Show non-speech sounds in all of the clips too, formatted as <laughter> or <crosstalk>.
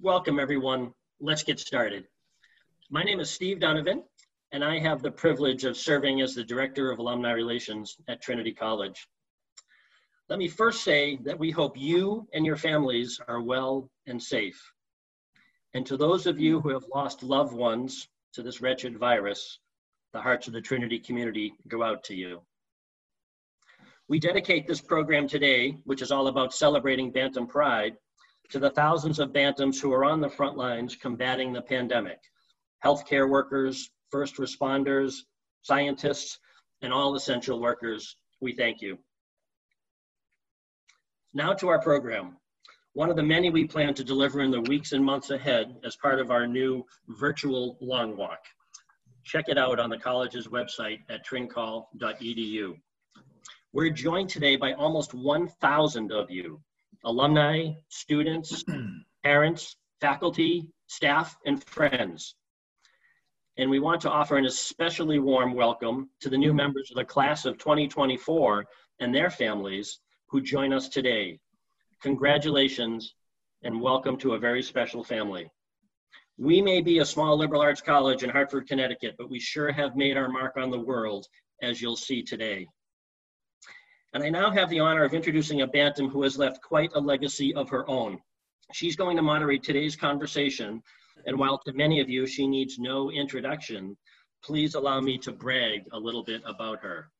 Welcome, everyone. Let's get started. My name is Steve Donovan, and I have the privilege of serving as the Director of Alumni Relations at Trinity College. Let me first say that we hope you and your families are well and safe. And to those of you who have lost loved ones to this wretched virus, the hearts of the Trinity community go out to you. We dedicate this program today, which is all about celebrating Bantam Pride, to the thousands of Bantams who are on the front lines combating the pandemic healthcare workers, first responders, scientists, and all essential workers. We thank you. Now to our program. One of the many we plan to deliver in the weeks and months ahead as part of our new virtual long walk. Check it out on the college's website at trincol.edu. We're joined today by almost 1,000 of you alumni, students, <clears throat> parents, faculty, staff, and friends. And we want to offer an especially warm welcome to the new mm-hmm. members of the class of 2024 and their families who join us today. Congratulations and welcome to a very special family. We may be a small liberal arts college in Hartford, Connecticut, but we sure have made our mark on the world, as you'll see today. And I now have the honor of introducing a Bantam who has left quite a legacy of her own. She's going to moderate today's conversation, and while to many of you she needs no introduction, please allow me to brag a little bit about her.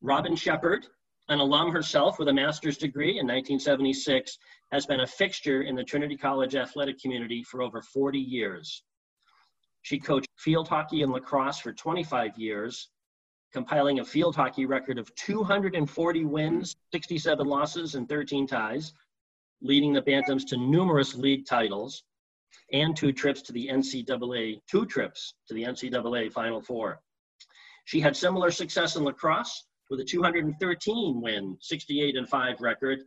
Robin Sheppard, an alum herself with a master's degree in 1976, has been a fixture in the Trinity College athletic community for over 40 years. She coached field hockey and lacrosse for 25 years compiling a field hockey record of 240 wins, 67 losses, and 13 ties, leading the Bantams to numerous league titles and two trips to the NCAA, two trips to the NCAA Final Four. She had similar success in lacrosse with a 213 win, 68 and 5 record,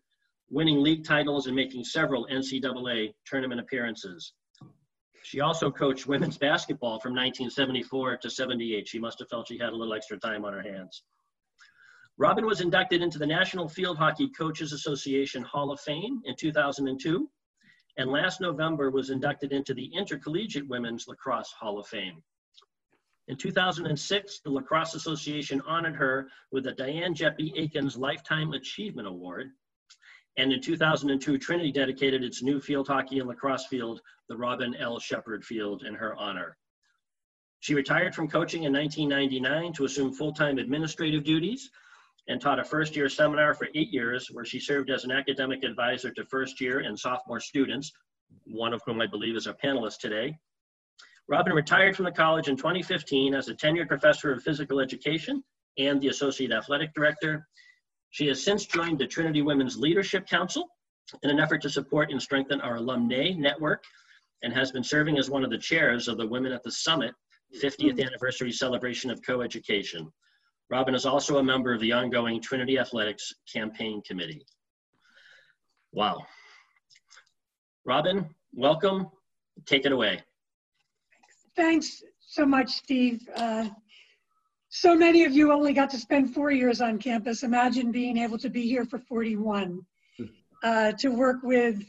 winning league titles and making several NCAA tournament appearances. She also coached women's basketball from 1974 to 78. She must have felt she had a little extra time on her hands. Robin was inducted into the National Field Hockey Coaches Association Hall of Fame in 2002, and last November was inducted into the Intercollegiate Women's Lacrosse Hall of Fame. In 2006, the Lacrosse Association honored her with the Diane Geppi Aikens Lifetime Achievement Award, and in 2002, Trinity dedicated its new field hockey and lacrosse field, the Robin L. Sheppard Field, in her honor. She retired from coaching in 1999 to assume full-time administrative duties and taught a first-year seminar for eight years where she served as an academic advisor to first-year and sophomore students, one of whom I believe is a panelist today. Robin retired from the college in 2015 as a tenured professor of physical education and the associate athletic director she has since joined the Trinity Women's Leadership Council in an effort to support and strengthen our alumni network and has been serving as one of the chairs of the Women at the Summit 50th anniversary celebration of coeducation. Robin is also a member of the ongoing Trinity Athletics Campaign Committee. Wow. Robin, welcome. Take it away. Thanks so much, Steve. Uh, so many of you only got to spend four years on campus. Imagine being able to be here for 41, uh, to work with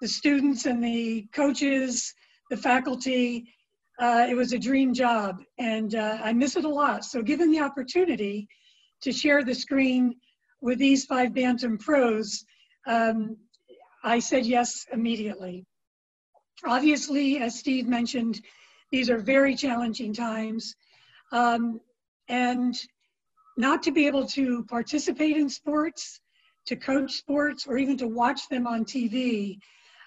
the students and the coaches, the faculty. Uh, it was a dream job, and uh, I miss it a lot. So, given the opportunity to share the screen with these five Bantam pros, um, I said yes immediately. Obviously, as Steve mentioned, these are very challenging times. Um, and not to be able to participate in sports, to coach sports, or even to watch them on TV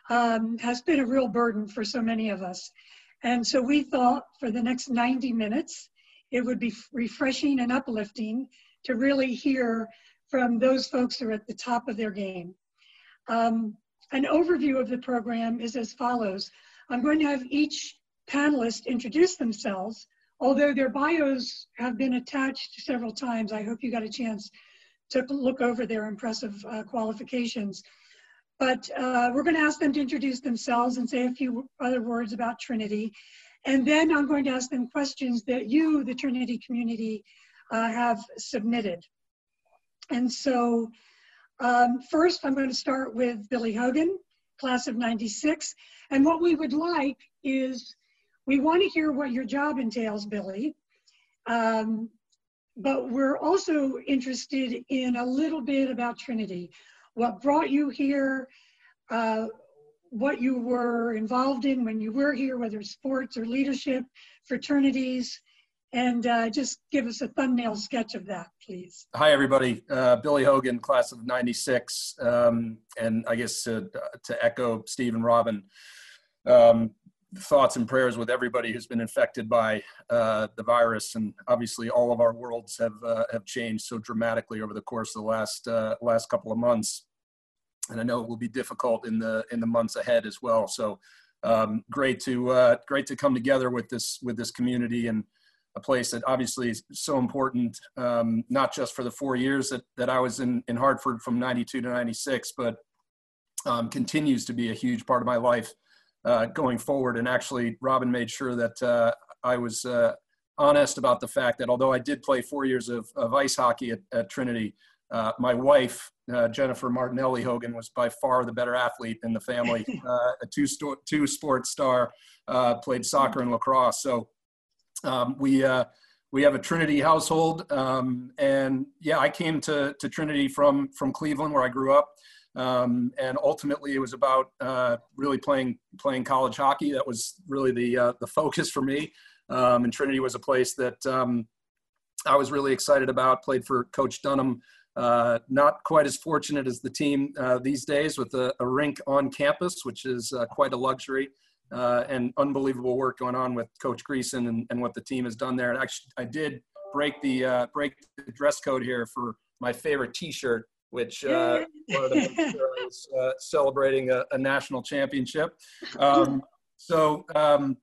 um, has been a real burden for so many of us. And so we thought for the next 90 minutes, it would be refreshing and uplifting to really hear from those folks who are at the top of their game. Um, an overview of the program is as follows. I'm going to have each panelist introduce themselves although their bios have been attached several times, I hope you got a chance to look over their impressive uh, qualifications. But uh, we're going to ask them to introduce themselves and say a few other words about Trinity. And then I'm going to ask them questions that you, the Trinity community, uh, have submitted. And so um, first, I'm going to start with Billy Hogan. class of 96. And what we would like is we want to hear what your job entails, Billy. Um, but we're also interested in a little bit about Trinity. What brought you here, uh, what you were involved in when you were here, whether sports or leadership, fraternities, and uh, just give us a thumbnail sketch of that, please. Hi, everybody. Uh, Billy Hogan, class of 96. Um, and I guess to, to echo Steve and Robin, um, thoughts and prayers with everybody who's been infected by uh, the virus, and obviously all of our worlds have uh, have changed so dramatically over the course of the last uh, last couple of months, and I know it will be difficult in the in the months ahead as well. So um, great to uh, great to come together with this with this community and a place that obviously is so important, um, not just for the four years that, that I was in, in Hartford from 92 to 96, but um, continues to be a huge part of my life uh, going forward. And actually, Robin made sure that uh, I was uh, honest about the fact that although I did play four years of, of ice hockey at, at Trinity, uh, my wife, uh, Jennifer Martinelli Hogan, was by far the better athlete in the family. <laughs> Uh, a two, sto- two sports star, played soccer and lacrosse. So um, we, we have a Trinity household. Um, and yeah, I came to, to Trinity from, from Cleveland, where I grew up. Um, and ultimately, it was about uh, really playing playing college hockey. That was really the uh, the focus for me. Um, and Trinity was a place that um, I was really excited about. Played for Coach Dunham. Uh, not quite as fortunate as the team uh, these days with a, a, rink on campus, which is uh, quite a luxury. Uh, and unbelievable work going on with Coach Greason and, and, what the team has done there. And actually, I did break the break the dress code here for my favorite T-shirt which uh, wanted to I was uh, celebrating a, a, national championship. <laughs> Um, so um,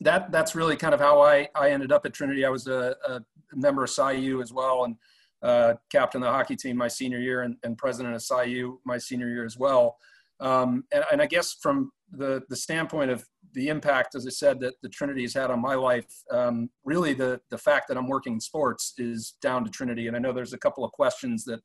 that that's really kind of how I, I ended up at Trinity. I was a, a member of Psi U as well and uh, captain of the hockey team my senior year and, and president of Psi U my senior year as well. Um, and, and, I guess from the, the standpoint of the impact, as I said, that the Trinity has had on my life, um, really the, the fact that I'm working in sports is down to Trinity. And I know there's a couple of questions that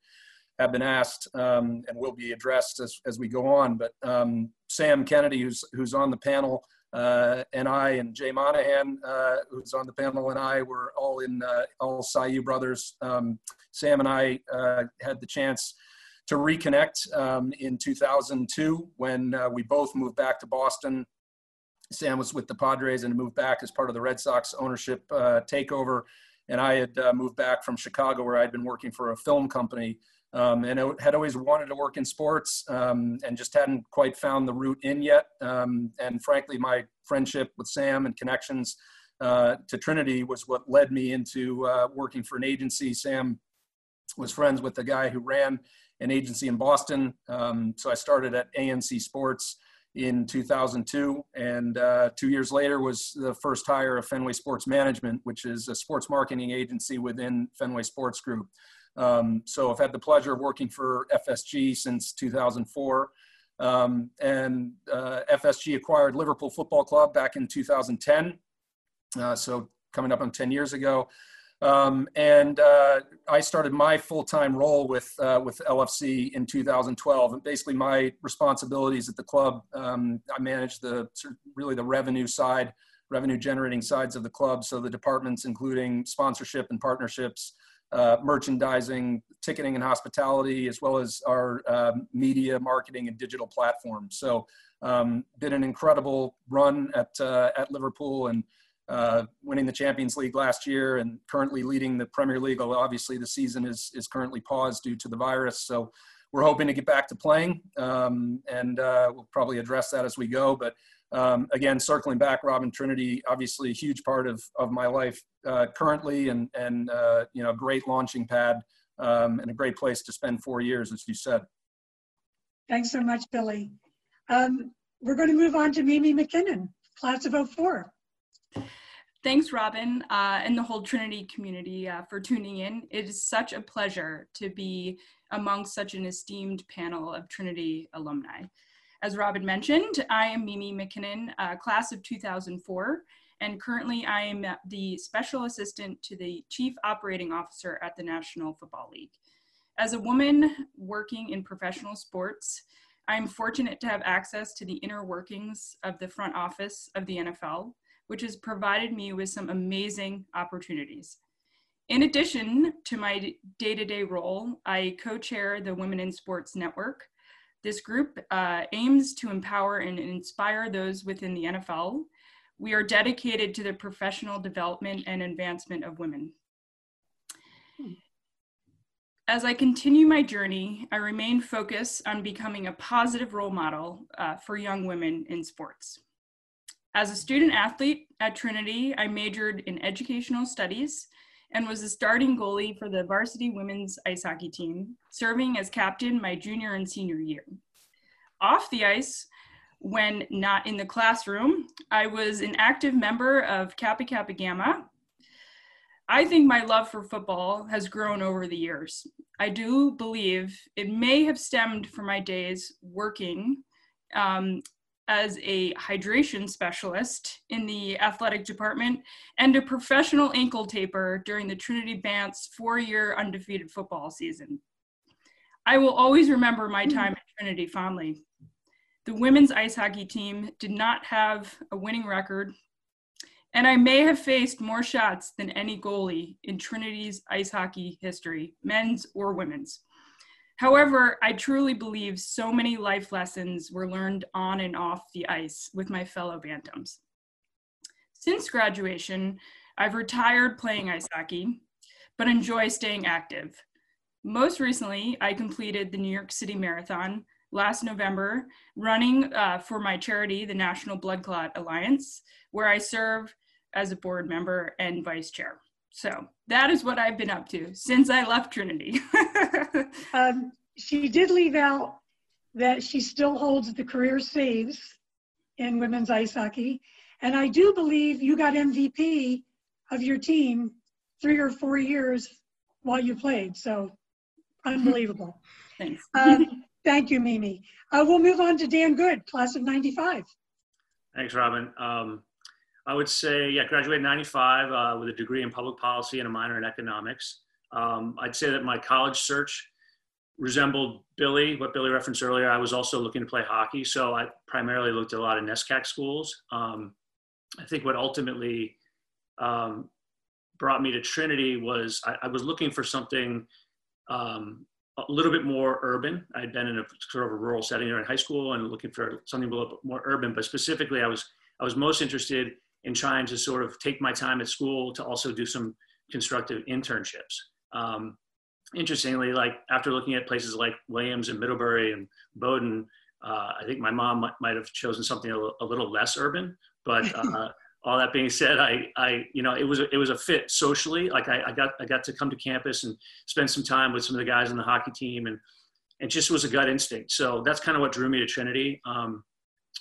have been asked um, and will be addressed as, as we go on. But um, Sam Kennedy, who's, who's on the panel, uh, and I and Jay Monahan, uh, who's on the panel, and I were all in uh, all Psi U brothers. Um, Sam and I uh, had the chance to reconnect um, in 2002 when uh, we both moved back to Boston. Sam was with the Padres and moved back as part of the Red Sox ownership uh, takeover. And I had moved back from Chicago, where I'd been working for a film company um, and I had always wanted to work in sports um, and just hadn't quite found the route in yet. Um, and frankly, my friendship with Sam and connections uh, to Trinity was what led me into uh, working for an agency. Sam was friends with the guy who ran an agency in Boston. Um, so I started at ANC Sports in 2002 and uh, two years later was the first hire of fenway sports management which is a sports marketing agency within fenway sports group um, so I've had the pleasure of working for FSG since 2004. Um, and uh, FSG acquired Liverpool Football Club back in 2010. Uh, so coming up on 10 years ago. Um, and uh, I started my full-time role with uh, with LFC in 2012. And basically, my responsibilities at the club, um, I manage the really the revenue side, revenue generating sides of the club. So the departments, including sponsorship and partnerships, uh, merchandising, ticketing and hospitality, as well as our uh, media, marketing, and digital platforms. So, um, been an incredible run at uh, at Liverpool and uh, winning the Champions League last year, and currently leading the Premier League. Although obviously the season is is currently paused due to the virus, so we're hoping to get back to playing, um, and uh, we'll probably address that as we go. But um, again, circling back, Robin Trinity, obviously a huge part of, of my life uh, currently and, and uh, you know, great launching pad um, and a great place to spend four years, as you said. Thanks so much, Billy. Um, we're going to move on to Mimi McKinnon, class of 04. Thanks, Robin, uh, and the whole Trinity community uh, for tuning in. It is such a pleasure to be among such an esteemed panel of Trinity alumni. As Robin mentioned, I am Mimi McKinnon, uh, class of 2004, and currently I am the Special Assistant to the Chief Operating Officer at the National Football League. As a woman working in professional sports, I'm fortunate to have access to the inner workings of the front office of the NFL, which has provided me with some amazing opportunities. In addition to my day to day role, I co chair the Women in Sports Network. This group uh, aims to empower and inspire those within the NFL. We are dedicated to the professional development and advancement of women. As I continue my journey, I remain focused on becoming a positive role model uh, for young women in sports. As a student athlete at Trinity, I majored in educational studies and was the starting goalie for the varsity women's ice hockey team, serving as captain my junior and senior year. Off the ice, when not in the classroom, I was an active member of Kappa Kappa Gamma. I think my love for football has grown over the years. I do believe it may have stemmed from my days working um, as a hydration specialist in the athletic department and a professional ankle taper during the Trinity Bant's four year undefeated football season. I will always remember my hmm. time at Trinity fondly. The women's ice hockey team did not have a winning record, and I may have faced more shots than any goalie in Trinity's ice hockey history, men's or women's. However, I truly believe so many life lessons were learned on and off the ice with my fellow Bantams. Since graduation, I've retired playing ice hockey, but enjoy staying active. Most recently, I completed the New York City Marathon last November, running uh, for my charity, the National Blood Clot Alliance, where I serve as a board member and vice chair. So that is what I've been up to since I left Trinity. <laughs> um, she did leave out that she still holds the career saves in women's ice hockey. And I do believe you got MVP of your team three or four years while you played. So unbelievable. <laughs> Thanks. Um, thank you, Mimi. Uh, we'll move on to Dan Good, class of 95. Thanks, Robin. Um, I would say, yeah, graduated 95 uh, with a degree in public policy and a minor in economics. Um, I'd say that my college search resembled Billy, what Billy referenced earlier. I was also looking to play hockey, so I primarily looked at a lot of NESCAC schools. Um, I think what ultimately um, brought me to Trinity was I, I was looking for something um, a little bit more urban. I had been in a sort of a rural setting in high school and looking for something a little bit more urban, but specifically I was I was most interested in trying to sort of take my time at school to also do some constructive internships. Um, interestingly, like after looking at places like Williams and Middlebury and Bowdoin, uh, I think my mom might, might have chosen something a, little less urban. But <laughs> uh, all that being said, I, I, you know, it was a, it was a fit socially. Like I, I got I got to come to campus and spend some time with some of the guys on the hockey team, and and just was a gut instinct. So that's kind of what drew me to Trinity. Um,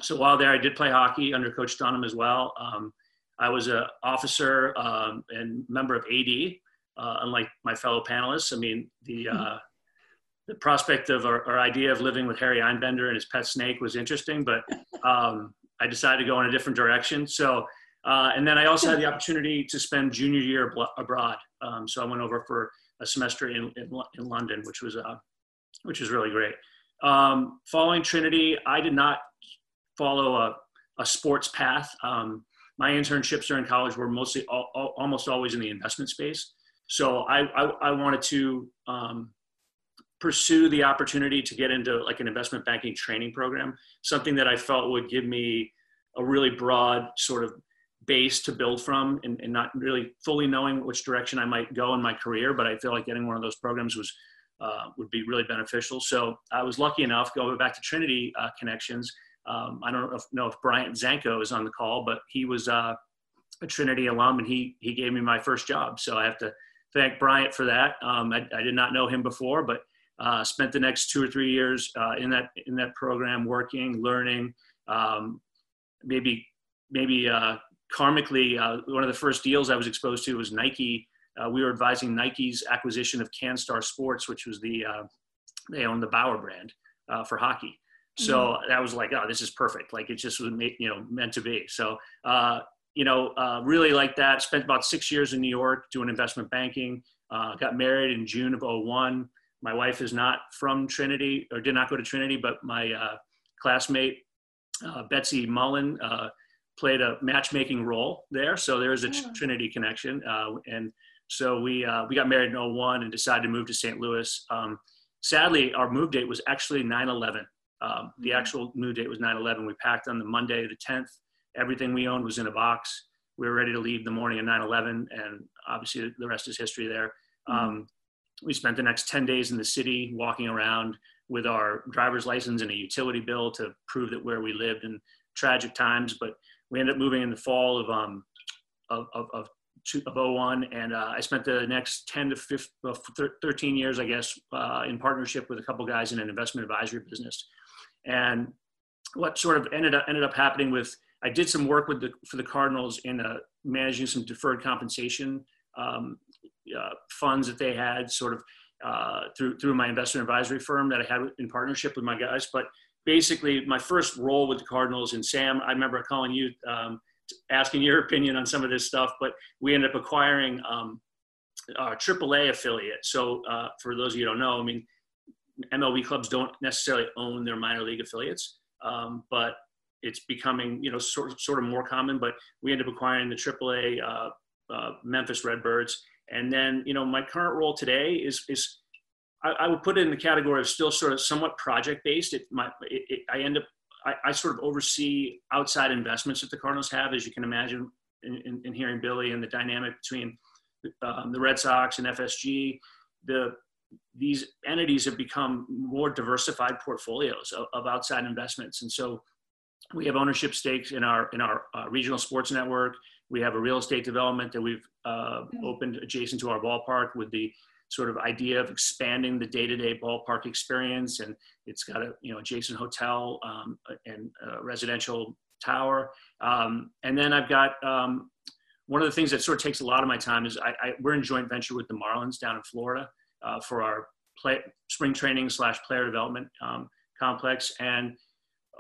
so while there, I did play hockey under Coach Dunham as well. Um, I was an officer um, and member of AD, uh, unlike my fellow panelists. I mean, the hmm. uh, the prospect of our, idea of living with Harry Einbender and his pet snake was interesting, but <laughs> um, I decided to go in a different direction. So, uh, and then I also had the <laughs> opportunity to spend junior year abroad. Um, so I went over for a semester in, in, in London, which was, uh, which was really great. Um, following Trinity, I did not follow a, a sports path. Um, my internships during college were mostly all, all, almost always in the investment space. So I, I, I wanted to um, pursue the opportunity to get into like an investment banking training program, something that I felt would give me a really broad sort of base to build from and, and not really fully knowing which direction I might go in my career. But I feel like getting one of those programs was uh, would be really beneficial. So I was lucky enough going back to Trinity uh, connections um, I don't know if, know if Bryant Zanko is on the call, but he was uh, a Trinity alum and he, he gave me my first job. So I have to thank Bryant for that. Um, I, I, did not know him before, but uh, spent the next two or three years uh, in that in that program, working, learning. Um, maybe maybe uh, karmically, uh, one of the first deals I was exposed to was Nike. Uh, we were advising Nike's acquisition of CanStar Sports, which was the uh, they own the Bauer brand for hockey. So mm-hmm. that was like, oh, this is perfect. Like it just was, you know, meant to be. So, uh, you know, uh, really like that. Spent about six years in New York doing investment banking. Uh, got married in June of 01. my wife is not from Trinity or did not go to Trinity, but my uh, classmate uh, Betsy Mullen uh, played a matchmaking role there. So there is a Oh. Trinity connection. Uh, and so we, uh, we got married in 01 and decided to move to St. Louis. Um, sadly, our move date was actually 9 11. Um, the Mhm. actual move date was 9 11. We packed on the Monday, the 10th. Everything we owned was in a box. We were ready to leave the morning of 9 11. And obviously, the rest is history there. Mhm. Um, we spent the next 10 days in the city walking around with our driver's license and a utility bill to prove that where we lived in tragic times. But we ended up moving in the fall of um of of of, two, of 01 and uh, I spent the next 10 to 15, uh, 13 years, I guess, uh, in partnership with a couple guys in an investment advisory business. And what sort of ended up ended up happening with I did some work with the for the Cardinals in uh, managing some deferred compensation um, uh, funds that they had, sort of uh, through through my investment advisory firm that I had in partnership with my guys. But basically, my first role with the Cardinals and Sam, I remember calling you, um, asking your <laughs> opinion on some of this stuff. But we ended up acquiring um, our AAA affiliate. So uh, for those of you who don't know, I mean, MLB clubs don't necessarily own their minor league affiliates, um, but it's becoming you know sort sort of more common. But we ended up acquiring the AAA uh, uh, Memphis Redbirds, and then you know my current role today is is I, I would put it in the category of still sort of somewhat project based. It, my, it, it, I end up I, I, sort of oversee outside investments that the Cardinals have, as you can imagine, in, in, in hearing Billy and the dynamic between um, the Red Sox and FSG. The these entities have become more diversified portfolios of, of outside investments, and so we have ownership stakes in our in our uh, regional sports network. We have a real estate development that we've uh, opened adjacent to our ballpark with the sort of idea of expanding the day-to-day ballpark experience, and it's got a you know adjacent hotel um, and residential tower. Um, and then I've got um, one of the things that sort of takes a lot of my time is I, I, we're in joint venture with the Marlins down in Florida uh, for our play, spring training slash player development um, complex, and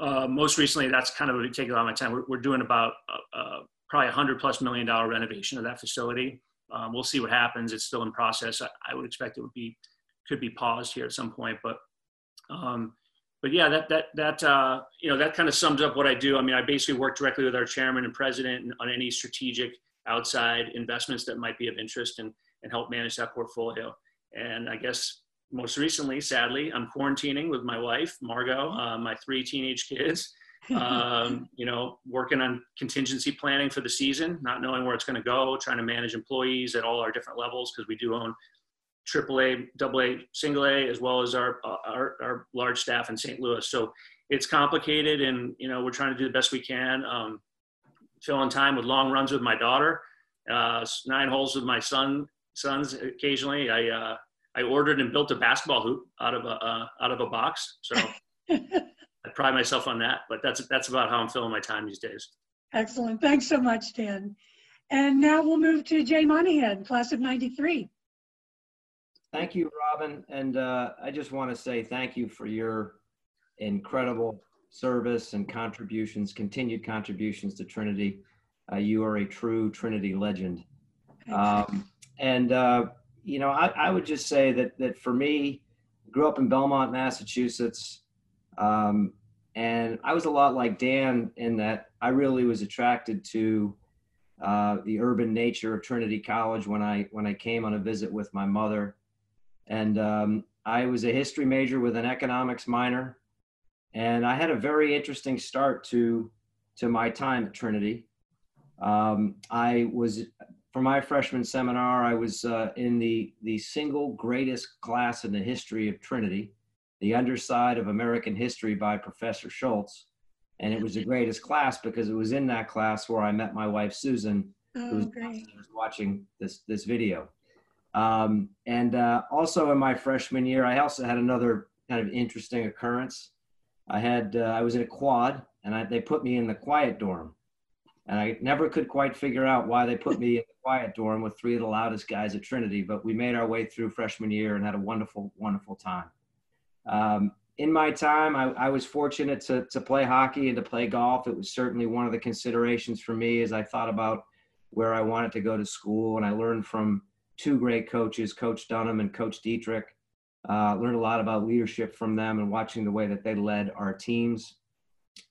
uh, most recently that's kind of taking a lot of my time. We're, we're doing about uh, probably a hundred plus million dollar renovation of that facility. Um, we'll see what happens. It's still in process. I, I, would expect it would be could be paused here at some point, but um, but yeah, that that that uh, you know that kind of sums up what I do. I mean, I basically work directly with our chairman and president on any strategic outside investments that might be of interest and and help manage that portfolio. And I guess most recently, sadly, I'm quarantining with my wife, Margot, uh, my three teenage kids. <laughs> um, you know, working on contingency planning for the season, not knowing where it's going to go, trying to manage employees at all our different levels because we do own AAA, AA, single A, as well as our, our, our large staff in St. Louis. So it's complicated, and you know, we're trying to do the best we can. Um, filling time with long runs with my daughter, uh, nine holes with my son sons occasionally. I uh, I ordered and built a basketball hoop out of a uh, out of a box. So <laughs> I pride myself on that. But that's that's about how I'm filling my time these days. Excellent. Thanks so much, Dan. And now we'll move to Jay Monahan, class of 93. Thank you, Robin. And uh, I just want to say thank you for your incredible service and contributions, continued contributions to Trinity. Uh, you are a true Trinity legend. Um, and, uh, you know, I, I, would just say that, that for me, grew up in Belmont, Massachusetts. Um, and I was a lot like Dan in that I really was attracted to uh, the urban nature of Trinity College when I, when I came on a visit with my mother. And um, I was a history major with an economics minor. And I had a very interesting start to, to my time at Trinity. Um, I was, for my freshman seminar, I was uh, in the, the single greatest class in the history of Trinity, The Underside of American History by Professor Schultz. And it was the greatest class because it was in that class where I met my wife, Susan, oh, who was, watching this, this video. Um, and uh, also in my freshman year, I also had another kind of interesting occurrence. I had uh, I was in a quad, and I, they put me in the quiet dorm, and I never could quite figure out why they put me <laughs> in quiet dorm with three of the loudest guys at Trinity. But we made our way through freshman year and had a wonderful, wonderful time. Um, in my time, I, I was fortunate to to play hockey and to play golf. It was certainly one of the considerations for me as I thought about where I wanted to go to school, and I learned from two great coaches, Coach Dunham and Coach Dietrich. Uh, learned a lot about leadership from them and watching the way that they led our teams.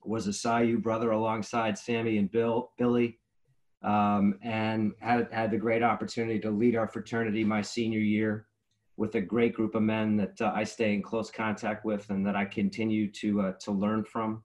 Was a Psi U brother alongside Sammy and Bill, Billy, um, and had had the great opportunity to lead our fraternity my senior year with a great group of men that uh, I stay in close contact with and that I continue to uh, to learn from.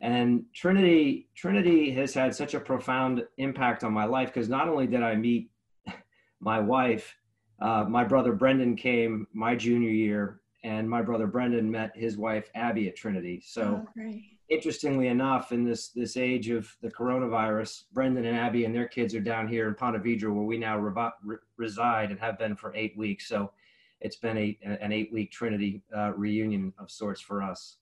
And Trinity Trinity has had such a profound impact on my life because not only did I meet <laughs> my wife, uh, my brother Brendan came my junior year, and my brother Brendan met his wife Abby at Trinity. So. Oh, interestingly enough, in this this age of the coronavirus, Brendan and Abby and their kids are down here in Ponte Vedra, where we now re- reside and have been for eight weeks. So it's been a, an eight week Trinity uh, reunion of sorts for us.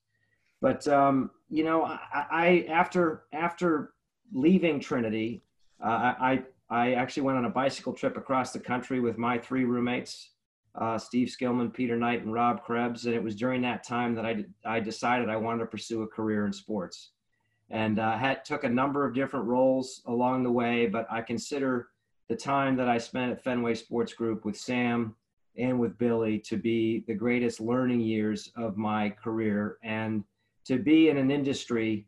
But um, you know, I, I, after after leaving Trinity, uh, I I actually went on a bicycle trip across the country with my three roommates, uh, Steve Skillman, Peter Knight, and Rob Krebs. And it was during that time that I I decided I wanted to pursue a career in sports, and uh, had took a number of different roles along the way. But I consider the time that I spent at Fenway Sports Group with Sam and with Billy to be the greatest learning years of my career and to be in an industry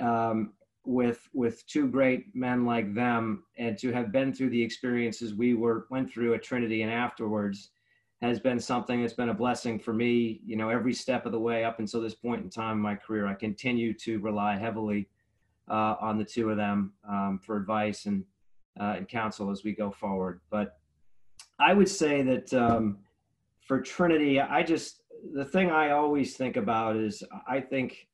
um, with with two great men like them and to have been through the experiences we were went through at Trinity and afterwards has been something that's been a blessing for me you know every step of the way up until this point in time in my career. I continue to rely heavily uh, on the two of them um, for advice and uh, and counsel as we go forward. But I would say that um, for Trinity, I just the thing I always think about is I think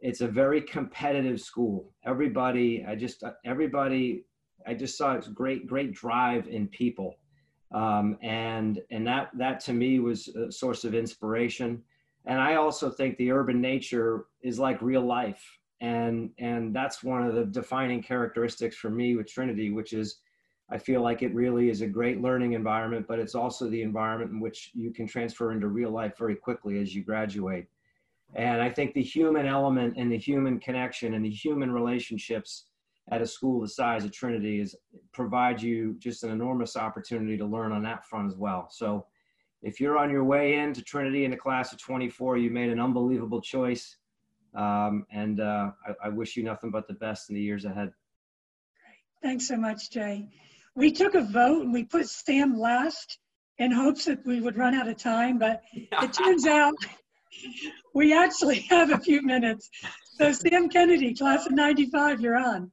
it's a very competitive school. Everybody, I just everybody, I just saw it's great, great drive in people, um, and and that that to me was a source of inspiration. And I also think the urban nature is like real life, and and that's one of the defining characteristics for me with Trinity, which is I feel like it really is a great learning environment, but it's also the environment in which you can transfer into real life very quickly as you graduate. And I think the human element and the human connection and the human relationships at a school the size of Trinity is provide you just an enormous opportunity to learn on that front as well. So if you're on your way into Trinity in the class of 24, you made an unbelievable choice. Um, and uh, I, I wish you nothing but the best in the years ahead. Thanks so much, Jay we took a vote and we put Sam last in hopes that we would run out of time, but it <laughs> turns out we actually have a few minutes. So Sam Kennedy, class of 95, you're on.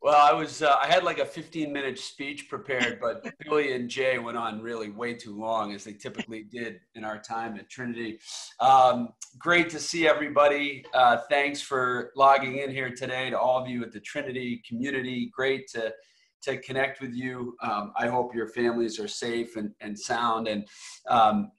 Well, I was uh, I had like a 15 minute speech prepared, but Billy and Jay went on really way too long, as they typically did in our time at Trinity. Um, great to see everybody. Uh, thanks for logging in here today to all of you at the Trinity community. Great to to connect with you. Um, I hope your families are safe and, and sound. And, um,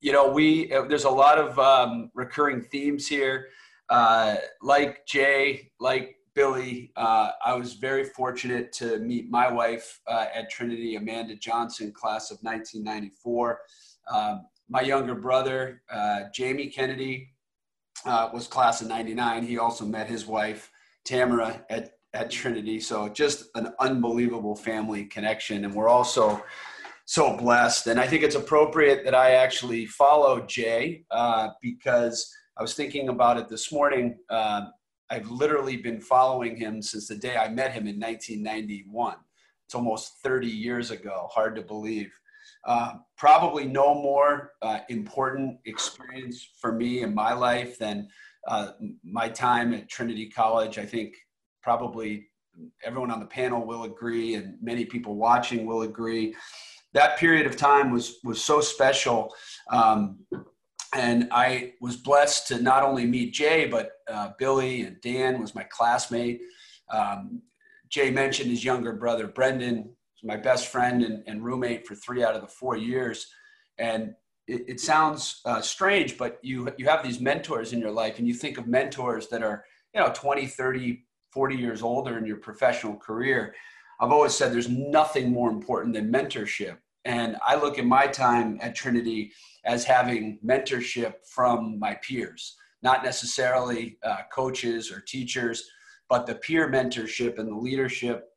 you know, we, uh, there's a lot of um, recurring themes here. Uh, like Jay, like Billy, uh, I was very fortunate to meet my wife uh, at Trinity, Amanda Johnson, class of 1994. Um, my younger brother, uh, Jamie Kennedy, uh, was class of 99. He also met his wife, Tamara, at at Trinity. So just an unbelievable family connection. And we're also so blessed. And I think it's appropriate that I actually follow Jay uh, because I was thinking about it this morning. Uh, I've literally been following him since the day I met him in 1991. It's almost 30 years ago. Hard to believe. Uh, probably no more uh, important experience for me in my life than uh, my time at Trinity College. I think probably everyone on the panel will agree and many people watching will agree that period of time was was so special um, and i was blessed to not only meet jay but uh, billy and dan was my classmate. Um, jay mentioned his younger brother brendan my best friend and, and, roommate for three out of the four years. And it, it sounds uh, strange but you you have these mentors in your life and you think of mentors that are you know 20 30 40 years older in your professional career, I've always said there's nothing more important than mentorship. And I look at my time at Trinity as having mentorship from my peers, not necessarily uh, coaches or teachers, but the peer mentorship and the leadership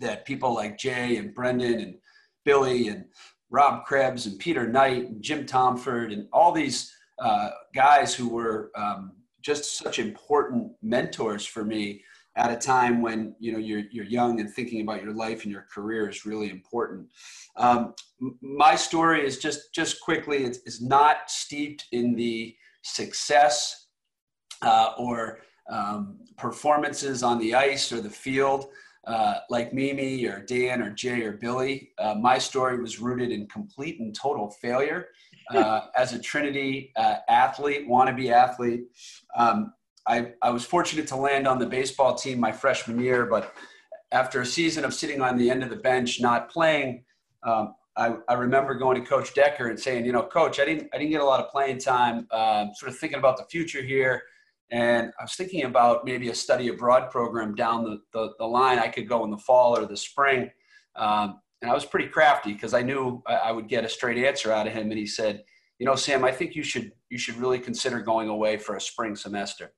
that people like Jay and Brendan and Billy and Rob Krebs and Peter Knight and Jim Tomford and all these uh, guys who were um, just such important mentors for me at a time when you know you're you're young and thinking about your life and your career is really important. Um, my story is just just quickly it's, it's not steeped in the success uh, or um, performances on the ice or the field. Uh, like Mimi or Dan or Jay or Billy, uh, my story was rooted in complete and total failure uh, as a Trinity uh, athlete, wannabe athlete. Um, I, I was fortunate to land on the baseball team my freshman year, but after a season of sitting on the end of the bench, not playing, um, I, I, remember going to Coach Decker and saying, you know, Coach, I didn't, I didn't get a lot of playing time. Um, sort of thinking about the future here, and I was thinking about maybe a study abroad program down the, the, the line. I could go in the fall or the spring. Um, and I was pretty crafty because I knew I, I would get a straight answer out of him. And he said, you know, Sam, I think you should you should really consider going away for a spring semester.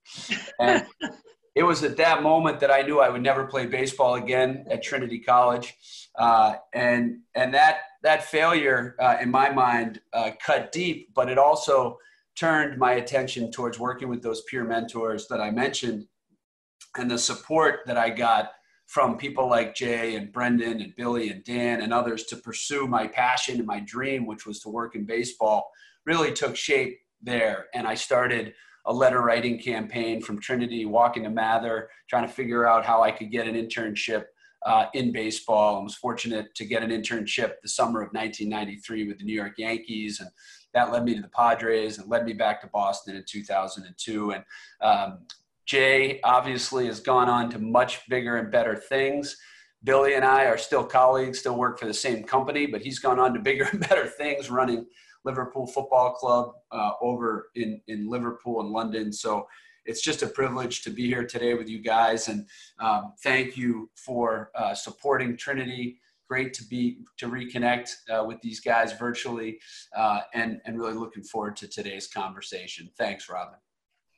And <laughs> it was at that moment that I knew I would never play baseball again at Trinity College, uh, and and that that failure uh, in my mind uh, cut deep, but it also turned my attention towards working with those peer mentors that I mentioned, and the support that I got from people like Jay and Brendan and Billy and Dan and others to pursue my passion and my dream, which was to work in baseball really took shape there. And I started a letter writing campaign from Trinity, walking to Mather, trying to figure out how I could get an internship uh, in baseball. I was fortunate to get an internship the summer of 1993 with the New York Yankees, and that led me to the Padres and led me back to Boston in 2002. And um, Jay obviously has gone on to much bigger and better things. Billy and I are still colleagues, still work for the same company, but he's gone on to bigger and better things, running Liverpool Football Club uh, over in, in Liverpool and London. So it's just a privilege to be here today with you guys. And um, thank you for uh, supporting Trinity. Great to be to reconnect uh, with these guys virtually, uh, and and really looking forward to today's conversation. Thanks, Robin.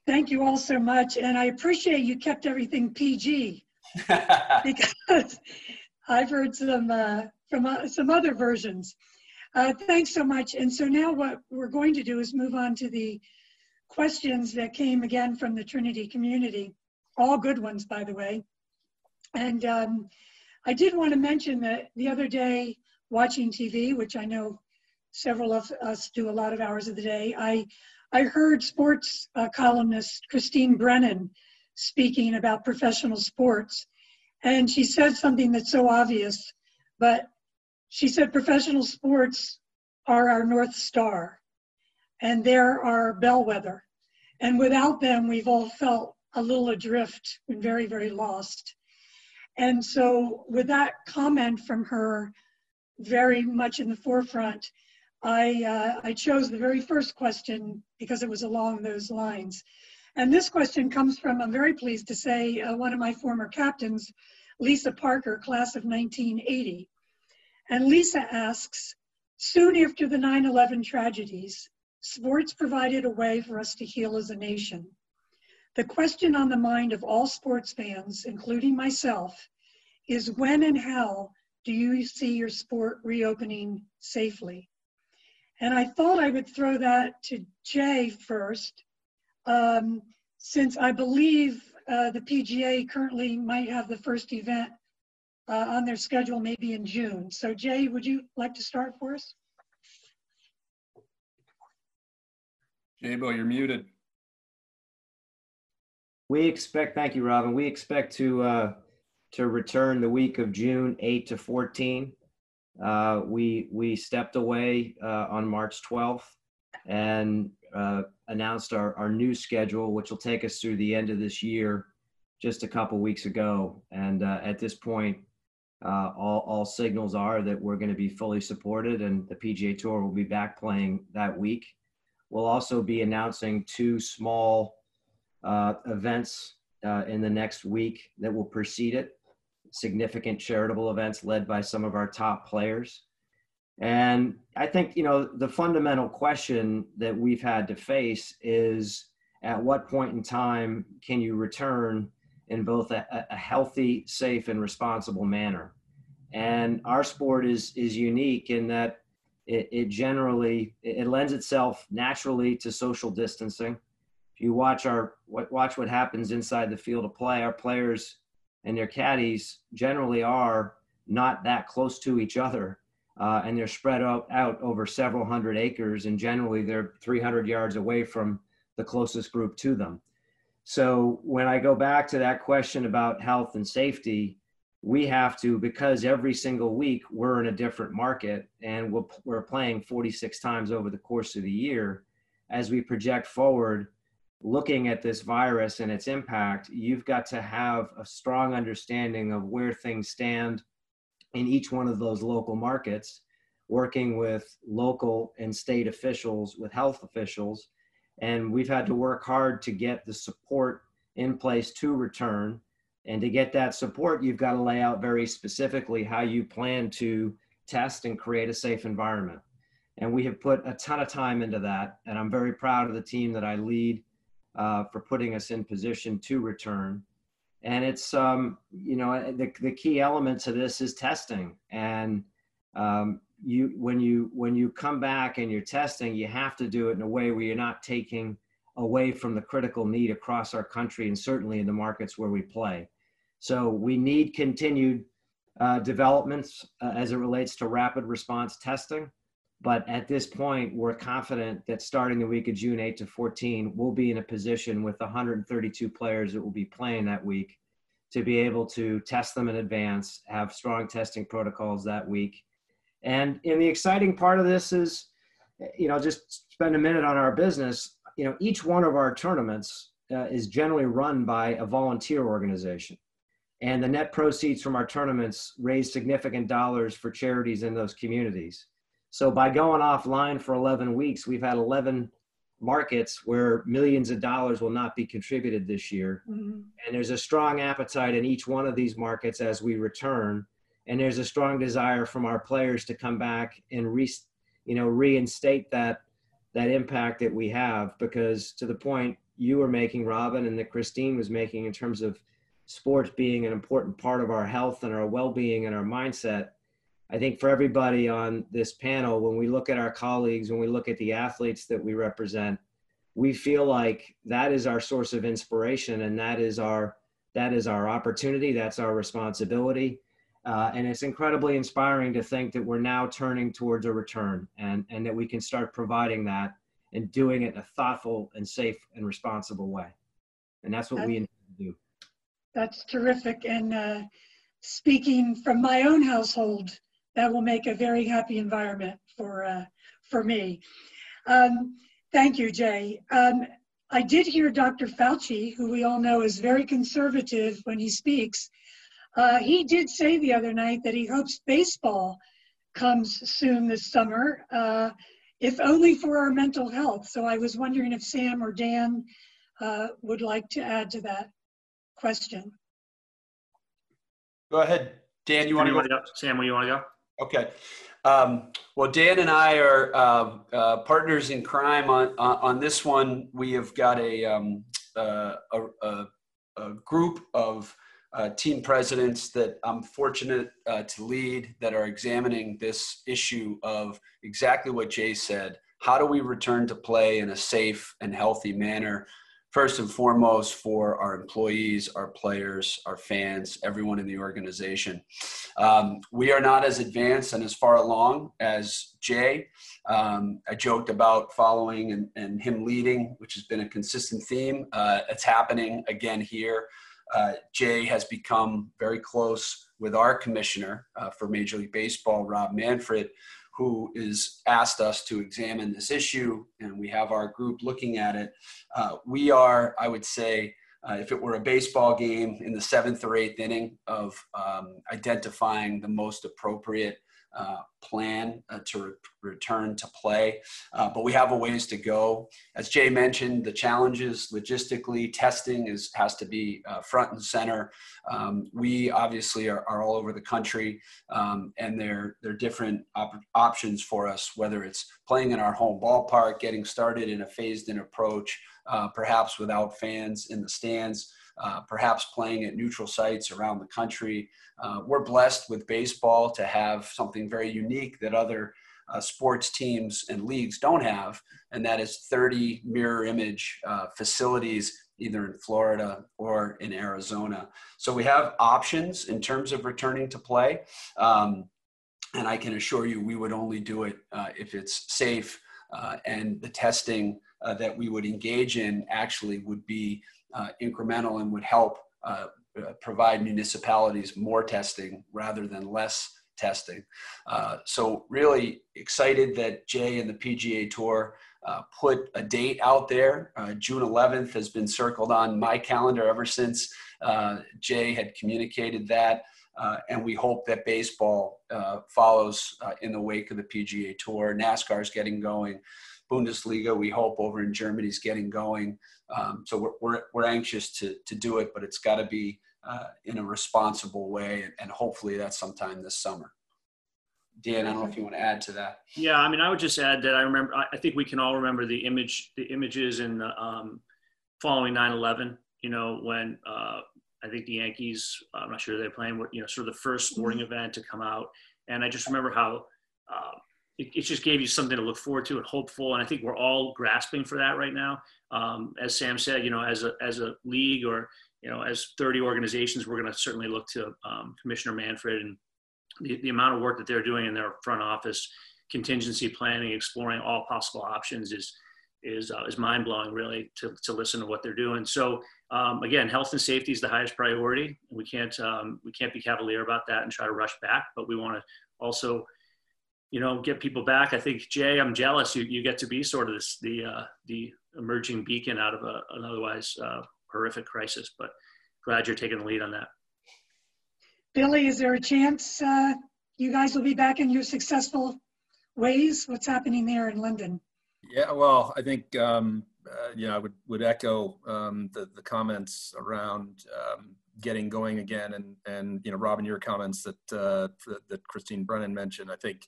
Thank you all so much, and I appreciate you kept everything PG <laughs> because I've heard some uh, from uh, some other versions. Uh, thanks so much. And so now what we're going to do is move on to the questions that came again from the Trinity community, all good ones, by the way. And um, I did want to mention that the other day, watching TV, which I know several of us do a lot of hours of the day, I, I heard sports uh, columnist Christine Brennan speaking about professional sports. And she said something that's so obvious, but she said professional sports are our North Star and they're our bellwether. And without them, we've all felt a little adrift and very, very lost. And so, with that comment from her very much in the forefront, I, uh, I chose the very first question because it was along those lines. And this question comes from, I'm very pleased to say, uh, one of my former captains, Lisa Parker, class of 1980. And Lisa asks, soon after the 9-11 tragedies, sports provided a way for us to heal as a nation. The question on the mind of all sports fans, including myself, is when and how do you see your sport reopening safely? And I thought I would throw that to Jay first, um, since I believe uh, the PGA currently might have the first event uh, on their schedule maybe in June. So Jay, would you like to start for us? Jaybo, you're muted. We expect, thank you, Robin. We expect to uh, to return the week of June 8 to 14. Uh, we we stepped away uh, on March 12th and uh, announced our, our new schedule, which will take us through the end of this year just a couple weeks ago. And uh, at this point, uh, all, all signals are that we're going to be fully supported and the PGA Tour will be back playing that week. We'll also be announcing two small uh, events uh, in the next week that will precede it, significant charitable events led by some of our top players. And I think, you know, the fundamental question that we've had to face is at what point in time can you return in both a, a healthy, safe, and responsible manner. And our sport is is unique in that it, it generally it lends itself naturally to social distancing. If you watch our watch what happens inside the field of play, our players and their caddies generally are not that close to each other, uh, and they're spread out, out over several hundred acres, and generally they're 300 yards away from the closest group to them. So when I go back to that question about health and safety, we have to because every single week we're in a different market and we're, we're playing 46 times over the course of the year as we project forward looking at this virus and its impact you've got to have a strong understanding of where things stand in each one of those local markets working with local and state officials with health officials and we've had to work hard to get the support in place to return and to get that support, you've got to lay out very specifically how you plan to test and create a safe environment. And we have put a ton of time into that. And I'm very proud of the team that I lead uh, for putting us in position to return. And it's, um, you know, the, the key element to this is testing. And um, you, when you, when you come back and you're testing, you have to do it in a way where you're not taking away from the critical need across our country and certainly in the markets where we play. So we need continued uh, developments uh, as it relates to rapid response testing. But at this point, we're confident that starting the week of June 8 to 14, we'll be in a position with 132 players that will be playing that week to be able to test them in advance, have strong testing protocols that week. And, and the exciting part of this is, you know, just spend a minute on our business you know, each one of our tournaments uh, is generally run by a volunteer organization. And the net proceeds from our tournaments raise significant dollars for charities in those communities. So by going offline for 11 weeks, we've had 11 markets where millions of dollars will not be contributed this year. Mm-hmm. And there's a strong appetite in each one of these markets as we return. And there's a strong desire from our players to come back and re, you know, reinstate that that impact that we have because to the point you were making robin and that christine was making in terms of sports being an important part of our health and our well-being and our mindset. I think for everybody on this panel when we look at our colleagues when we look at the athletes that we represent we feel like that is our source of inspiration and that is our that is our opportunity. That's our responsibility uh, and it's incredibly inspiring to think that we're now turning towards a return and, and that we can start providing that and doing it in a thoughtful and safe and responsible way. And that's what that's, we intend to do. That's terrific. And uh, speaking from my own household, that will make a very happy environment for, uh, for me. Um, thank you, Jay. Um, I did hear Dr. Fauci, who we all know is very conservative when he speaks, uh, he did say the other night that he hopes baseball comes soon this summer, uh, if only for our mental health. So I was wondering if Sam or Dan uh, would like to add to that question. Go ahead, Dan. You want to go? Sam, where you want to go? Okay. Um, well, Dan and I are uh, uh, partners in crime on, on, on this one. We have got a um, uh, a, a, a, group of uh, team presidents that I'm fortunate uh, to lead that are examining this issue of exactly what Jay said. How do we return to play in a safe and healthy manner? First and foremost, for our employees, our players, our fans, everyone in the organization. Um, we are not as advanced and as far along as Jay. Um, I joked about following and, and, him leading, which has been a consistent theme. Uh, it's happening again here. Uh, Jay has become very close with our commissioner uh, for Major League Baseball, Rob Manfred, who has asked us to examine this issue, and we have our group looking at it. Uh, we are, I would say, uh, if it were a baseball game in the seventh or eighth inning of um, identifying the most appropriate uh, plan uh, to re- return to play. Uh, but we have a ways to go. As Jay mentioned, the challenges logistically, testing is has to be uh, front and center. Um, we obviously are, are, all over the country, um, and there there are different op- options for us. Whether it's playing in our home ballpark, getting started in a phased-in approach, uh, perhaps without fans in the stands uh, perhaps playing at neutral sites around the country. Uh, we're blessed with baseball to have something very unique that other uh, sports teams and leagues don't have, and that is 30 mirror image uh, facilities either in Florida or in Arizona. So we have options in terms of returning to play. Um, and I can assure you, we would only do it uh, if it's safe uh, and the testing uh, that we would engage in actually would be uh, incremental and would help uh, uh, provide municipalities more testing rather than less testing. so really excited that Jay and the PGA Tour uh, put a date out there. Uh, June 11th has been circled on my calendar ever since uh, Jay had communicated that. Uh, and we hope that baseball uh, follows uh, in the wake of the PGA Tour. NASCAR is getting going. Bundesliga, we hope over in Germany is getting going. Um, so we're, we're, we're, anxious to, to do it, but it's got to be in a responsible way. And, and hopefully that's sometime this summer. Dan, I don't know if you want to add to that. Yeah, I mean, I would just add that I remember. I think we can all remember the image, the images in the um, following 9/11. You know, when uh, I think the Yankees, I'm not sure they're playing, you know, sort of the first sporting mm-hmm. event to come out, and I just remember how uh, it, it, just gave you something to look forward to and hopeful. And I think we're all grasping for that right now. Um, as Sam said, you know, as a as a league or you know, as 30 organizations, we're going to certainly look to um, Commissioner Manfred and the, the amount of work that they're doing in their front office, contingency planning, exploring all possible options is is uh, is mind blowing. Really, to to listen to what they're doing. So um, again, health and safety is the highest priority. We can't um, we can't be cavalier about that and try to rush back, but we want to also you know get people back. I think Jay, I'm jealous. You you get to be sort of this the uh, the emerging beacon out of a, an otherwise uh, horrific crisis. But glad you're taking the lead on that. Billy, is there a chance uh, you guys will be back in your successful ways? What's happening there in London? Yeah, well, I think um, uh, you know I would would echo um, the the comments around um, getting going again, and and you know Robin, your comments that uh, that, that Christine Brennan mentioned. I think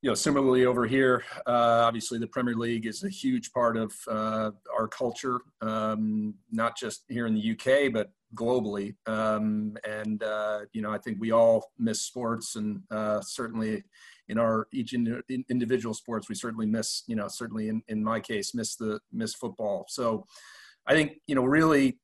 you know, similarly over here, uh, obviously the Premier League is a huge part of uh, our culture, um, not just here in the UK, but globally. Um, and, uh, you know, I think we all miss sports and uh, certainly in our each in, individual sports, we certainly miss, you know, certainly in, in my case, miss the, miss football. So I think, you know, really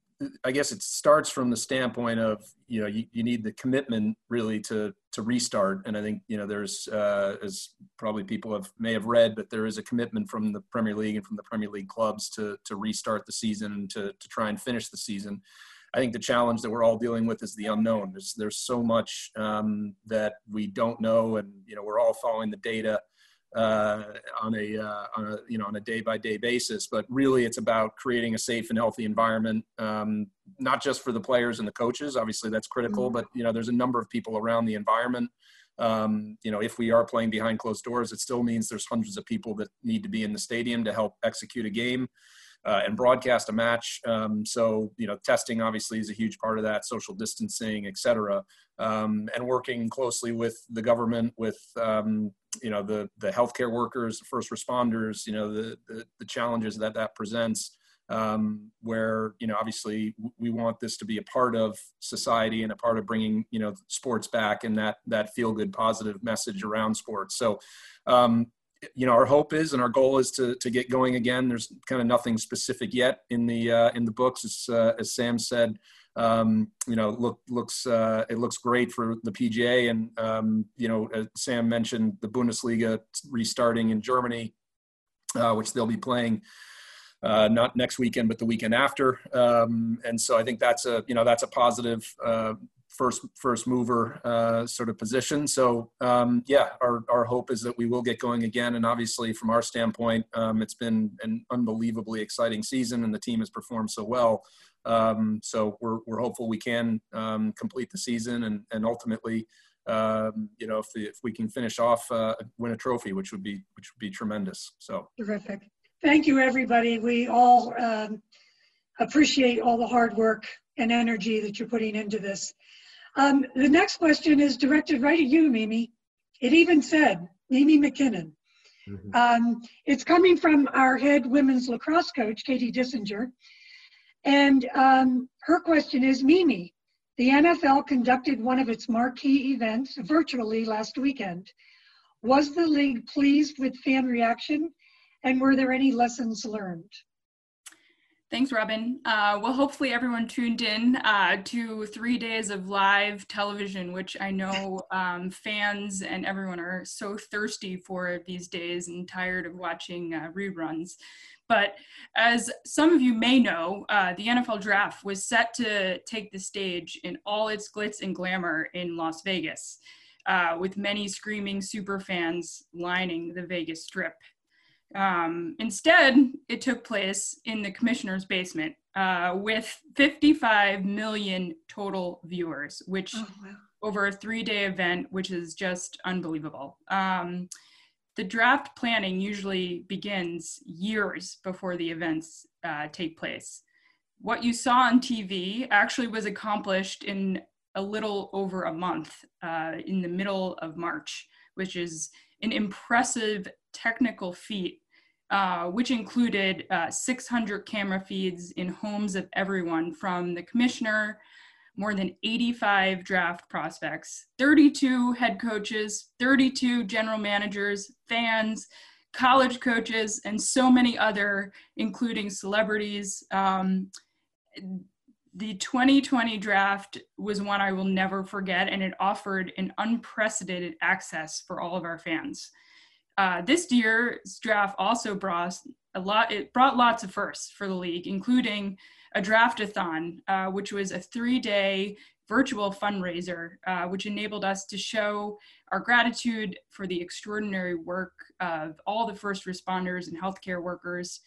I guess it starts from the standpoint of you know you, you need the commitment really to to restart, and I think you know there's uh, as probably people have may have read, but there is a commitment from the Premier League and from the Premier League clubs to to restart the season and to to try and finish the season. I think the challenge that we're all dealing with is the unknown. There's there's so much um, that we don't know, and you know we're all following the data uh, on a uh, on a you know on a day by day basis. But really, it's about creating a safe and healthy environment, um, not just for the players and the coaches. Obviously, that's critical. Mm-hmm. But you know, there's a number of people around the environment. Um, you know, if we are playing behind closed doors, it still means there's hundreds of people that need to be in the stadium to help execute a game. Uh, and broadcast a match. Um, so, you know, testing obviously is a huge part of that, social distancing, et cetera, um, and working closely with the government, with um, you know the the healthcare workers, the first responders, you know the the, the challenges that that presents. Um, where you know obviously we want this to be a part of society and a part of bringing you know sports back and that that feel good positive message around sports. So um, you know our hope is and our goal is to to get going again. There's kind of nothing specific yet in the uh, in the books, as uh, as Sam said um, you know, look looks uh, it looks great for the PGA, and um, you know, Sam mentioned the Bundesliga restarting in Germany, uh, which they'll be playing. Uh, not next weekend, but the weekend after, um, and so I think that's a you know that's a positive uh, first first mover uh, sort of position. So um, yeah, our our hope is that we will get going again. And obviously, from our standpoint, um, it's been an unbelievably exciting season, and the team has performed so well. Um, so we're we're hopeful we can um, complete the season and and ultimately. Um, you know, if, the, if we can finish off, uh, win a trophy, which would be which would be tremendous. So terrific. Thank you, everybody. We all um, appreciate all the hard work and energy that you're putting into this. Um, the next question is directed right at you, Mimi. It even said, Mimi McKinnon. Mm-hmm. Um, it's coming from our head women's lacrosse coach, Katie Dissinger. And um, her question is Mimi, the NFL conducted one of its marquee events virtually last weekend. Was the league pleased with fan reaction? And were there any lessons learned? Thanks, Robin. Uh, well, hopefully everyone tuned in uh, to three days of live television, which I know um, fans and everyone are so thirsty for these days and tired of watching uh, reruns. But as some of you may know, uh, the NFL draft was set to take the stage in all its glitz and glamour in Las Vegas, uh, with many screaming super fans lining the Vegas Strip. Um, instead, it took place in the commissioner's basement uh, with 55 million total viewers, which oh, wow. over a three day event, which is just unbelievable. Um, the draft planning usually begins years before the events uh, take place. What you saw on TV actually was accomplished in a little over a month uh, in the middle of March, which is an impressive technical feat uh, which included uh, 600 camera feeds in homes of everyone from the commissioner, more than 85 draft prospects, 32 head coaches, 32 general managers, fans, college coaches, and so many other, including celebrities. Um, the 2020 draft was one I will never forget, and it offered an unprecedented access for all of our fans. Uh, this year's draft also brought a lot. It brought lots of firsts for the league, including a draftathon, uh, which was a three-day virtual fundraiser, uh, which enabled us to show our gratitude for the extraordinary work of all the first responders and healthcare workers.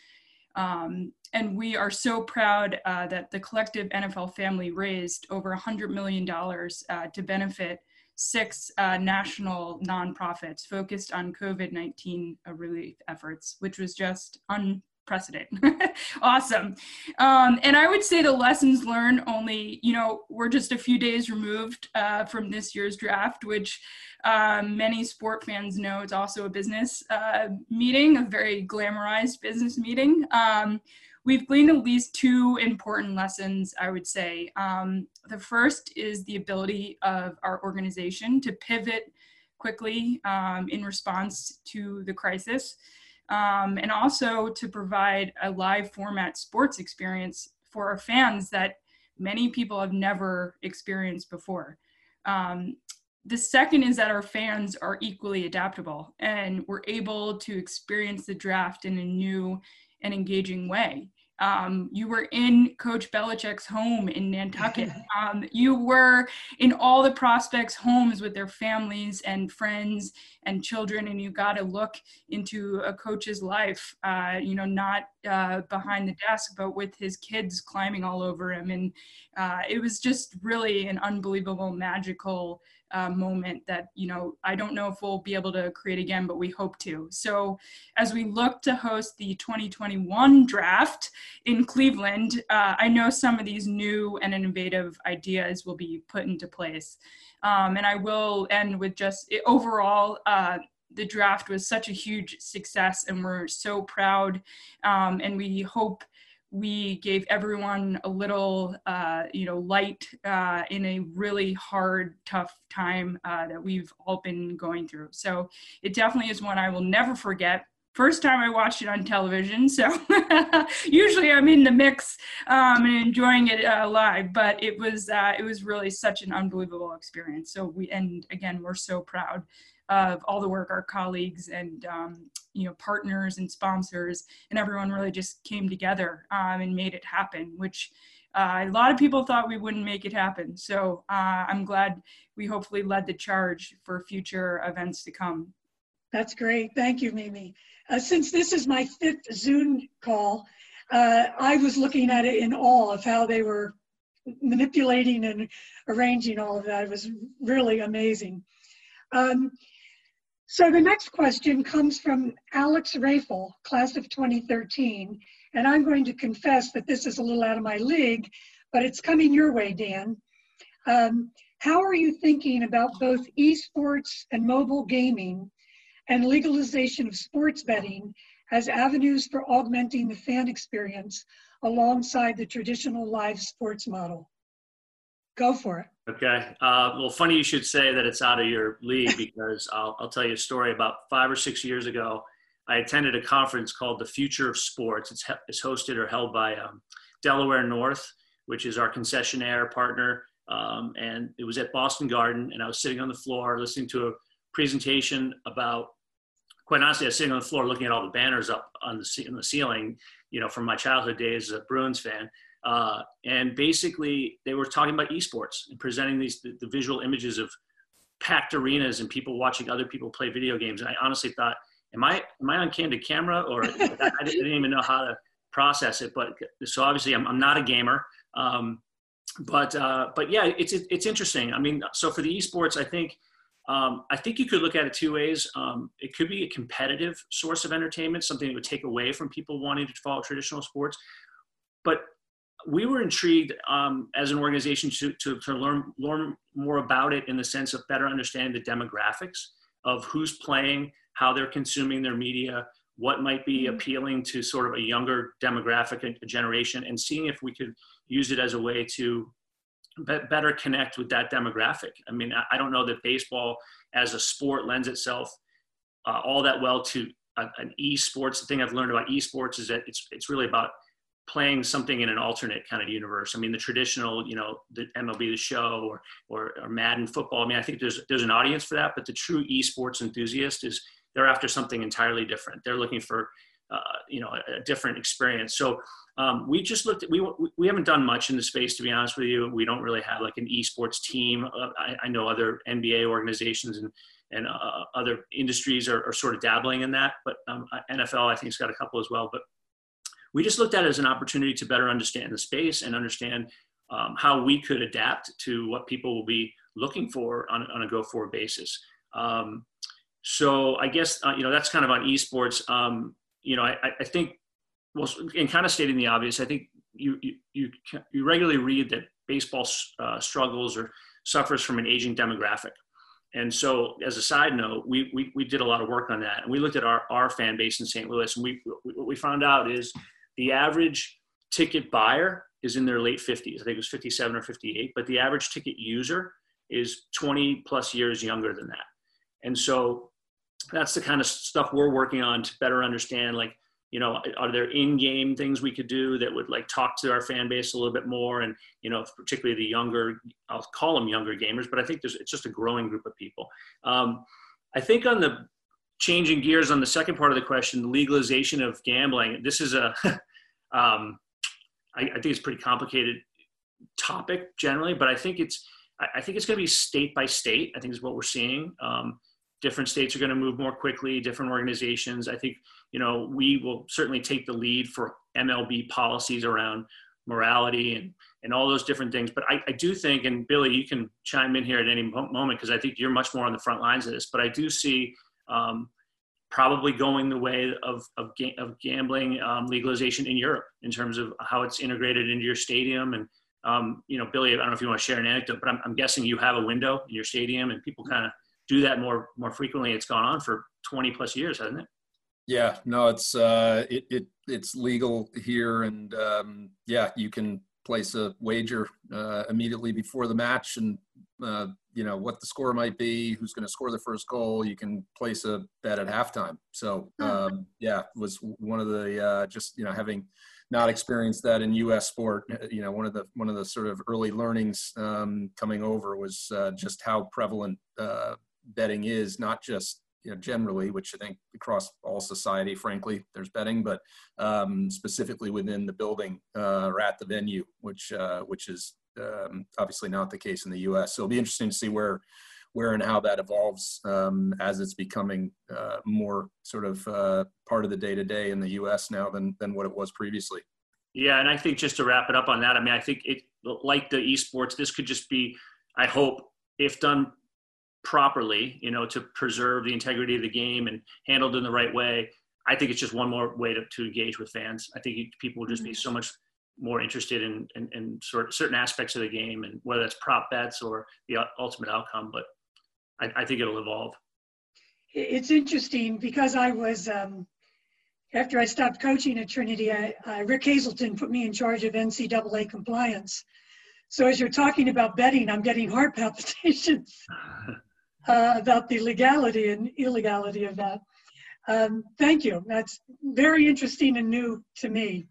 Um, and we are so proud uh, that the collective NFL family raised over $100 million uh, to benefit six uh, national nonprofits focused on COVID 19 uh, relief efforts, which was just unprecedented. <laughs> awesome. Um, and I would say the lessons learned only, you know, we're just a few days removed uh, from this year's draft, which um, many sport fans know it's also a business uh, meeting, a very glamorized business meeting. Um, we've gleaned at least two important lessons, I would say. Um, the first is the ability of our organization to pivot quickly um, in response to the crisis, um, and also to provide a live format sports experience for our fans that many people have never experienced before. Um, the second is that our fans are equally adaptable and we're able to experience the draft in a new and engaging way. Um, you were in Coach Belichick's home in Nantucket. <laughs> Um, you were in all the prospects' homes with their families and friends and children, and you got to look into a coach's life. Uh, you know, not uh, behind the desk, but with his kids climbing all over him, and uh, it was just really an unbelievable, magical uh, moment that you know I don't know if we'll be able to create again, but we hope to. So as we look to host the 2021 draft in Cleveland, uh, I know some of these new and innovative ideas will be put into place. Um, and I will end with just overall. Uh, the draft was such a huge success, and we're so proud. Um, and we hope we gave everyone a little, uh, you know, light uh, in a really hard, tough time uh, that we've all been going through. So it definitely is one I will never forget. First time I watched it on television, so <laughs> usually I'm in the mix um, and enjoying it uh, live. But it was uh, it was really such an unbelievable experience. So we and again we're so proud of all the work our colleagues and um, you know partners and sponsors and everyone really just came together um, and made it happen which uh, a lot of people thought we wouldn't make it happen. So uh, i'm glad we hopefully led the charge for future events to come. That's great. Thank you mimi. Uh, since this is my fifth zoom call uh, i was looking at it in awe of how they were manipulating and arranging all of that. It was really amazing. Um, so the next question comes from Alex Rafel, class of 2013. And I'm going to confess that this is a little out of my league, but it's coming your way, Dan. Um, how are you thinking about both esports and mobile gaming and legalization of sports betting as avenues for augmenting the fan experience alongside the traditional live sports model? Go for it. Okay. Uh, well, funny you should say that it's out of your league <laughs> because I'll, I'll tell you a story. About five or six years ago, I attended a conference called the Future of Sports. It's, it's hosted or held by um, Delaware North, which is our concessionaire partner. Um, and it was at Boston Garden, and I was sitting on the floor listening to a presentation about. Quite honestly, I was sitting on the floor looking at all the banners up on the, on the ceiling, you know, from my childhood days as a Bruins fan. Uh, and basically, they were talking about esports and presenting these the, the, visual images of packed arenas and people watching other people play video games. And I honestly thought, am I am I on candid camera or <laughs> I, didn't even know how to process it. But so obviously, I'm, I'm not a gamer. Um, but uh, but yeah, it's it's interesting. I mean, so for the esports, I think. Um, I think you could look at it two ways. Um, it could be a competitive source of entertainment, something that would take away from people wanting to follow traditional sports. But we were intrigued um, as an organization to, to, to, learn, learn more about it in the sense of better understanding the demographics of who's playing, how they're consuming their media, what might be mm-hmm. appealing to sort of a younger demographic generation, and seeing if we could use it as a way to be- better connect with that demographic. I mean, I, I, don't know that baseball as a sport lends itself uh, all that well to a, an esports. The thing I've learned about esports is that it's, it's really about – playing something in an alternate kind of universe. I mean, the traditional, you know, the MLB the Show or, or, or Madden football. I mean, I think there's there's an audience for that, but the true esports enthusiast is they're after something entirely different. They're looking for, uh, you know, a, a, different experience. So um, we just looked at we we haven't done much in the space to be honest with you. We don't really have like an esports team. Uh, I, I, know other NBA organizations and and uh, other industries are, are, sort of dabbling in that, but um, NFL I think has got a couple as well. But we just looked at it as an opportunity to better understand the space and understand um, how we could adapt to what people will be looking for on, on a go forward basis. Um, so I guess, uh, you know, that's kind of on esports. Um, you know, I, I think, well, in kind of stating the obvious, I think you, you, you, you regularly read that baseball uh, struggles or suffers from an aging demographic. And so, as a side note, we, we, we did a lot of work on that. And we looked at our, our fan base in St. Louis. And we, what we found out is the average ticket buyer is in their late 50s. I think it was 57 or 58, but the average ticket user is 20 plus years younger than that. And so that's the kind of stuff we're working on to better understand like, you know, are there in-game things we could do that would like talk to our fan base a little bit more and, you know, particularly the younger, I'll call them younger gamers, but I think there's, it's just a growing group of people. Um, I think on the changing gears on the second part of the question, the legalization of gambling. This is a, <laughs> um, I, I, think it's a pretty complicated topic generally, but I think it's, I, think it's going to be state by state. I think is what we're seeing. Um, different states are going to move more quickly. Different organizations. I think you know we will certainly take the lead for MLB policies around morality and and all those different things. But I, I do think, and Billy, you can chime in here at any moment because I think you're much more on the front lines of this. But I do see um, probably going the way of, of, ga- of gambling um, legalization in Europe in terms of how it's integrated into your stadium. And, um, you know, Billy, I don't know if you want to share an anecdote, but I'm, I'm guessing you have a window in your stadium and people kind of do that more, more frequently. It's gone on for 20 plus years, hasn't it? Yeah, no, it's, uh, it, it, it's legal here. And um, yeah, you can place a wager uh, immediately before the match and uh, you know what the score might be, who's going to score the first goal. You can place a bet at halftime. So hmm. um, yeah, was one of the uh, just you know having not experienced that in U.S. sport. Uh, you know, one of the one of the sort of early learnings um, coming over was uh, just how prevalent uh, betting is, not just you know, generally, which I think across all society, frankly, there's betting, but um, specifically within the building uh, or at the venue, which uh, which is um, obviously not the case in the U.S. So it'll be interesting to see where where and how that evolves um, as it's becoming uh, more sort of uh, part of the day to day in the U.S. now than than what it was previously. Yeah, and I think just to wrap it up on that, I mean, I think it like the esports, this could just be, I hope, if done properly, you know, to preserve the integrity of the game and handled in the right way. I think it's just one more way to, to engage with fans. I think people will just be mm-hmm. so much more interested in, in, in sort of certain aspects of the game and whether that's prop bets or the ultimate outcome. But I, I think it'll evolve. It's interesting because I was, um, after I stopped coaching at Trinity, I, uh, Rick Hazelton put me in charge of NCAA compliance. So as you're talking about betting, I'm getting heart palpitations <laughs> uh, about the legality and illegality of that. Um, thank you. That's very interesting and new to me.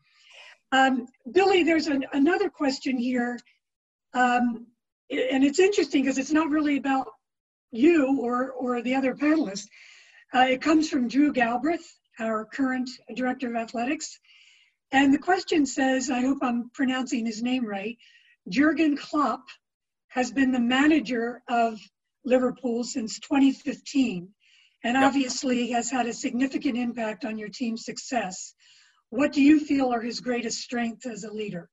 Um, Billy, there's an, another question here. Um, and it's interesting because it's not really about you or, or the other panelists. Uh, it comes from Drew Galbraith, our current director of athletics. And the question says, I hope I'm pronouncing his name right, Jurgen Klopp has been the manager of Liverpool since 2015 and obviously has had a significant impact on your team's success. What do you feel are his greatest strengths as a leader?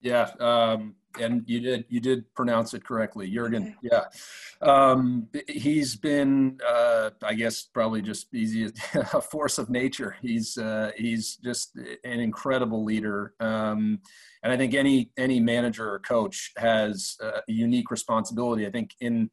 Yeah, um, and you did you did pronounce it correctly, Jurgen. Okay. Yeah, um, he's been, uh, I guess, probably just easy <laughs> a force of nature. He's uh, he's just an incredible leader, um, and I think any any manager or coach has a unique responsibility. I think in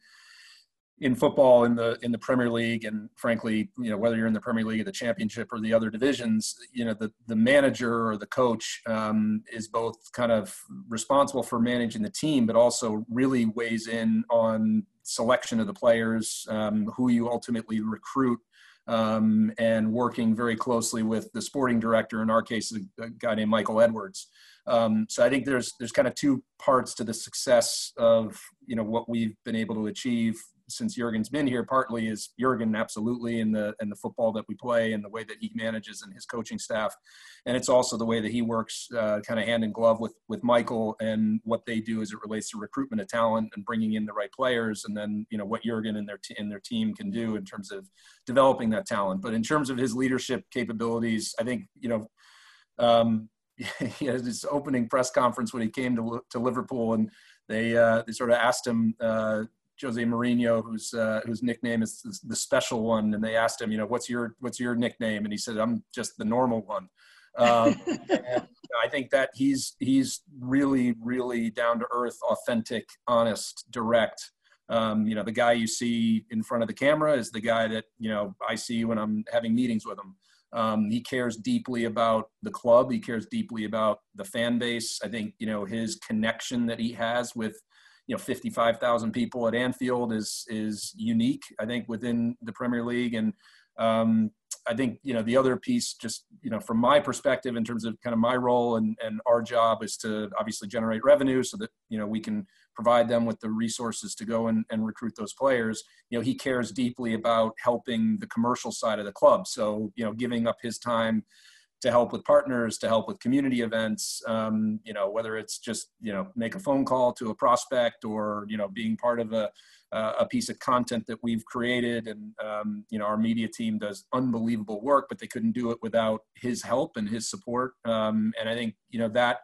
in football in the in the Premier League and frankly you know whether you're in the Premier League or the Championship or the other divisions you know the the manager or the coach um, is both kind of responsible for managing the team but also really weighs in on selection of the players um, who you ultimately recruit um, and working very closely with the sporting director in our case a guy named Michael Edwards. Um, so I think there's there's kind of two parts to the success of you know what we've been able to achieve since Jurgen's been here, partly is Jurgen absolutely in the in the football that we play and the way that he manages and his coaching staff, and it's also the way that he works uh, kind of hand in glove with with Michael and what they do as it relates to recruitment of talent and bringing in the right players, and then you know what Jurgen and their t- and their team can do in terms of developing that talent. But in terms of his leadership capabilities, I think you know. Um, <laughs> he had his opening press conference when he came to, to Liverpool, and they uh, they sort of asked him, uh, Jose Mourinho, whose uh, whose nickname is the special one, and they asked him, you know, what's your what's your nickname, and he said, I'm just the normal one. Um, <laughs> I think that he's he's really really down to earth, authentic, honest, direct. Um, you know, the guy you see in front of the camera is the guy that you know I see when I'm having meetings with him. Um, he cares deeply about the club. He cares deeply about the fan base. I think you know his connection that he has with you know 55,000 people at Anfield is is unique I think within the Premier League. And um, I think you know the other piece just you know from my perspective in terms of kind of my role and and our job is to obviously generate revenue so that you know we can provide them with the resources to go and, and recruit those players. You know he cares deeply about helping the commercial side of the club. So you know giving up his time to help with partners, to help with community events, um, you know, whether it's just, you know, make a phone call to a prospect or, you know, being part of a, a piece of content that we've created. And, um, you know, our media team does unbelievable work, but they couldn't do it without his help and his support. Um, and I think, you know, that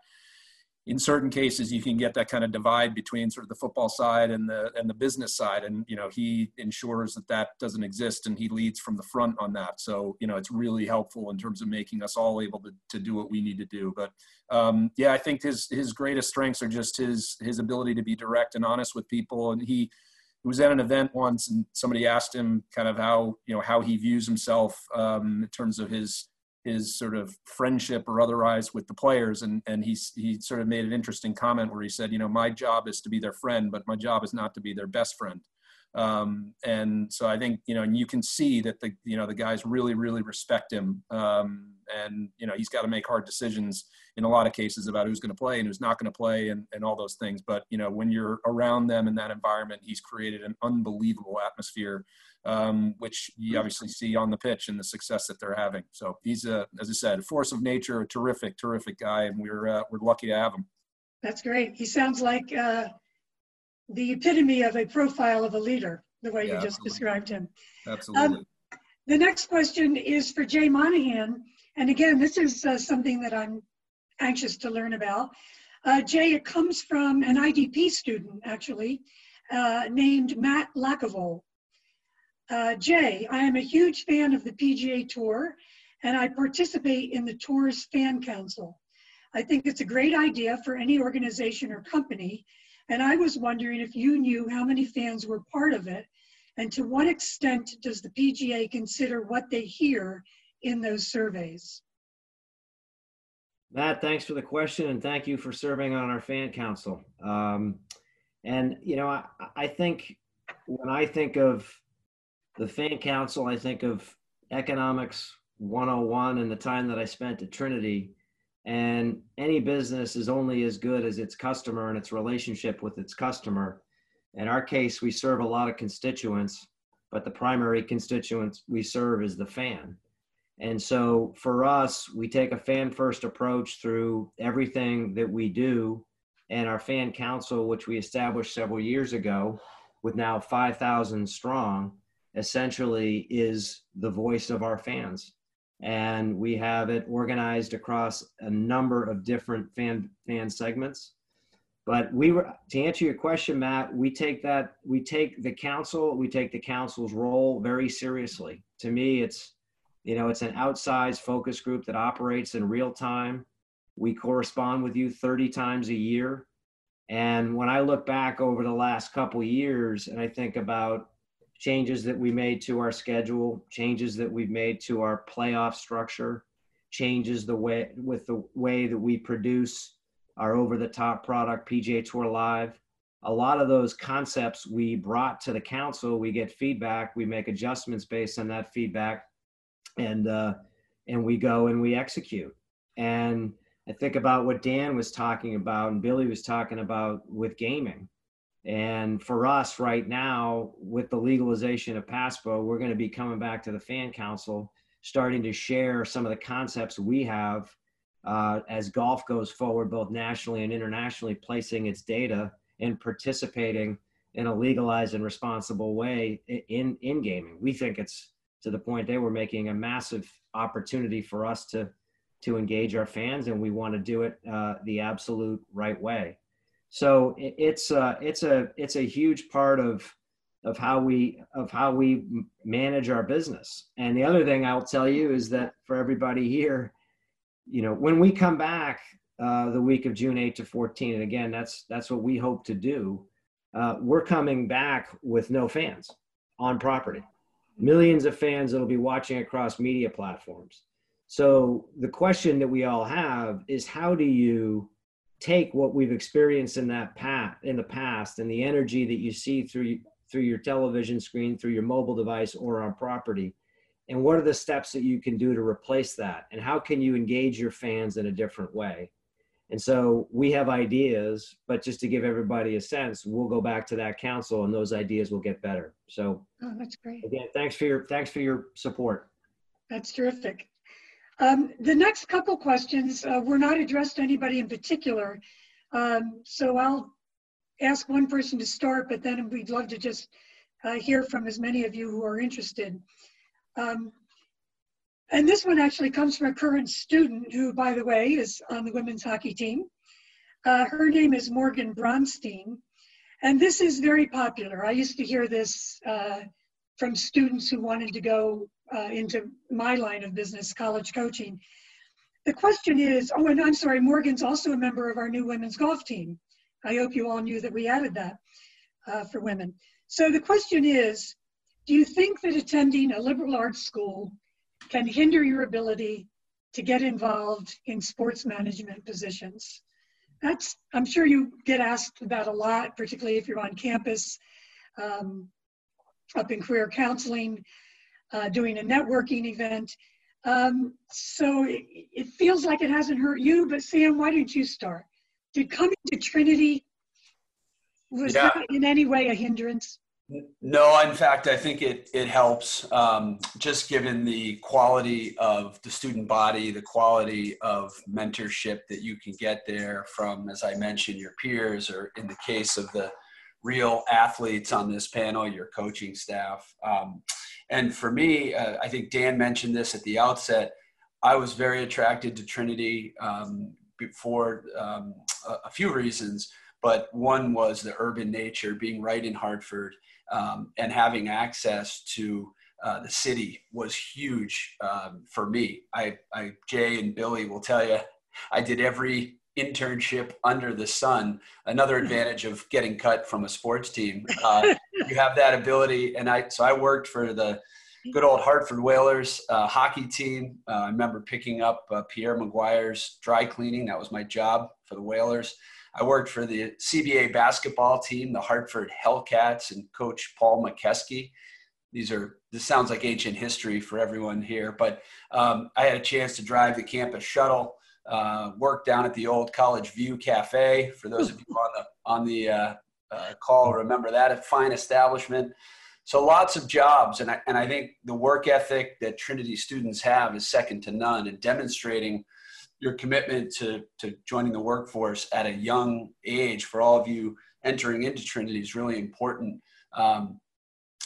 in certain cases you can get that kind of divide between sort of the football side and the and the business side. And you know he ensures that that doesn't exist and he leads from the front on that. So you know it's really helpful in terms of making us all able to, to do what we need to do. But um, yeah i think his his greatest strengths are just his his ability to be direct and honest with people. And he he was at an event once and somebody asked him kind of how you know how he views himself um, in terms of his his sort of friendship or otherwise with the players. And and he he sort of made an interesting comment where he said you know my job is to be their friend but my job is not to be their best friend. Um, and so I think you know, and you can see that the you know the guys really really respect him, um, and you know he's got to make hard decisions in a lot of cases about who's going to play and who's not going to play and, and all those things. But you know when you're around them in that environment, he's created an unbelievable atmosphere, um, which you obviously see on the pitch and the success that they're having. So he's a, as I said, a force of nature, a terrific terrific guy, and we're uh, we're lucky to have him. That's great. He sounds like. Uh the epitome of a profile of a leader, the way yeah, you just absolutely. described him. Absolutely. Um, the next question is for Jay Monahan. And again, this is uh, something that I'm anxious to learn about. Uh, Jay, it comes from an IDP student, actually, uh, named Matt Lackavole. Uh, Jay, I am a huge fan of the PGA Tour, and I participate in the Tour's Fan Council. I think it's a great idea for any organization or company and I was wondering if you knew how many fans were part of it, and to what extent does the PGA consider what they hear in those surveys? Matt, thanks for the question and thank you for serving on our fan council. Um, and, you know, I, I think when I think of the fan council, I think of economics 101 and the time that I spent at Trinity. And any business is only as good as its customer and its relationship with its customer. In our case, we serve a lot of constituents, but the primary constituents we serve is the fan. And so for us, we take a fan first approach through everything that we do. And our fan council, which we established several years ago, with now 5,000 strong, essentially is the voice of our fans. And we have it organized across a number of different fan fan segments. But we were to answer your question matt we take that we take the council we take the council's role very seriously. To me it's you know it's an outsized focus group that operates in real time. We correspond with you 30 times a year. And when i look back over the last couple years and i think about changes that we made to our schedule, changes that we've made to our playoff structure, changes the way with the way that we produce our over the top product PGA Tour Live. A lot of those concepts we brought to the council. We get feedback. We make adjustments based on that feedback, and uh, and we go and we execute. And I think about what Dan was talking about and Billy was talking about with gaming. And for us right now, with the legalization of PASPA, we're going to be coming back to the fan council, starting to share some of the concepts we have uh, as golf goes forward, both nationally and internationally, placing its data and participating in a legalized and responsible way in, in gaming. We think it's to the point they were making a massive opportunity for us to, to engage our fans, and we want to do it uh, the absolute right way. So it's uh, it's a it's a huge part of of how we of how we manage our business. And the other thing I'll tell you is that for everybody here, you know, when we come back uh, the week of June 8 to 14, and again, that's that's what we hope to do. Uh, we're coming back with no fans on property, millions of fans that'll be watching across media platforms. So the question that we all have is, how do you take what we've experienced in that path in the past and the energy that you see through through your television screen through your mobile device or on property and what are the steps that you can do to replace that? And how can you engage your fans in a different way? And so we have ideas but just to give everybody a sense we'll go back to that council and those ideas will get better. So oh, that's great. again thanks for your thanks for your support. That's terrific um, the next couple questions uh, were not addressed to anybody in particular. Um, so I'll ask one person to start, but then we'd love to just uh, hear from as many of you who are interested. Um, and this one actually comes from a current student who, by the way, is on the women's hockey team. Uh, her name is Morgan Bronstein. And this is very popular. I used to hear this uh, from students who wanted to go uh, into my line of business, college coaching. The question is, oh, and I'm sorry, Morgan's also a member of our new women's golf team. I hope you all knew that we added that uh, for women. So the question is, do you think that attending a liberal arts school can hinder your ability to get involved in sports management positions? That's, I'm sure you get asked that a lot, particularly if you're on campus, um, up in career counseling uh, doing a networking event. Um, so it, it, feels like it hasn't hurt you, but Sam, why didn't you start? Did coming to Trinity, was yeah. that in any way a hindrance? No, in fact, I think it, it helps um, just given the quality of the student body, the quality of mentorship that you can get there from, as I mentioned, your peers, or in the case of the real athletes on this panel, your coaching staff. Um, and for me, uh, I think Dan mentioned this at the outset. I was very attracted to Trinity um, before um, a, a, few reasons, but one was the urban nature, being right in Hartford um, and having access to uh, the city was huge um, for me. I, I, Jay and Billy will tell you, I did every internship under the sun. Another advantage of getting cut from a sports team. Uh, <laughs> you have that ability. And I, so I worked for the good old Hartford Whalers uh, hockey team. Uh, I remember picking up uh, Pierre McGuire's dry cleaning. That was my job for the Whalers. I worked for the CBA basketball team, the Hartford Hellcats, and Coach Paul McKeskey. These are this sounds like ancient history for everyone here, but um, I had a chance to drive the campus shuttle, uh, work down at the old College View Cafe. For those of you on the on the uh, uh, call, remember that a fine establishment. So lots of jobs, and I, and I think the work ethic that Trinity students have is second to none, and demonstrating your commitment to, to joining the workforce at a young age for all of you entering into Trinity is really important. Um,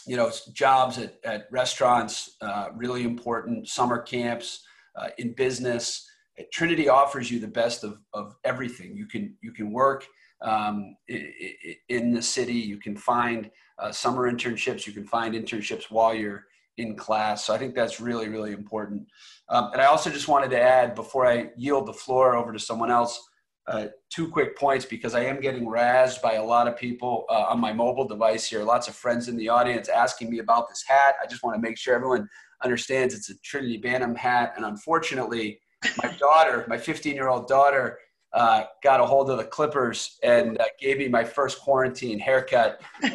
you know, jobs at, at restaurants, uh, really important, summer camps, uh, in business. Trinity offers you the best of, of everything. You can, you can work um, in the city, you can find uh, summer internships, you can find internships while you're in class. So I think that's really, really important. Um, and I also just wanted to add before I yield the floor over to someone else, uh, two quick points because I am getting razzed by a lot of people uh, on my mobile device here. Lots of friends in the audience asking me about this hat. I just want to make sure everyone understands it's a Trinity Bantam hat. And unfortunately, my daughter, my 15 year old daughter, uh, got a hold of the clippers and uh, gave me my first quarantine haircut. Uh,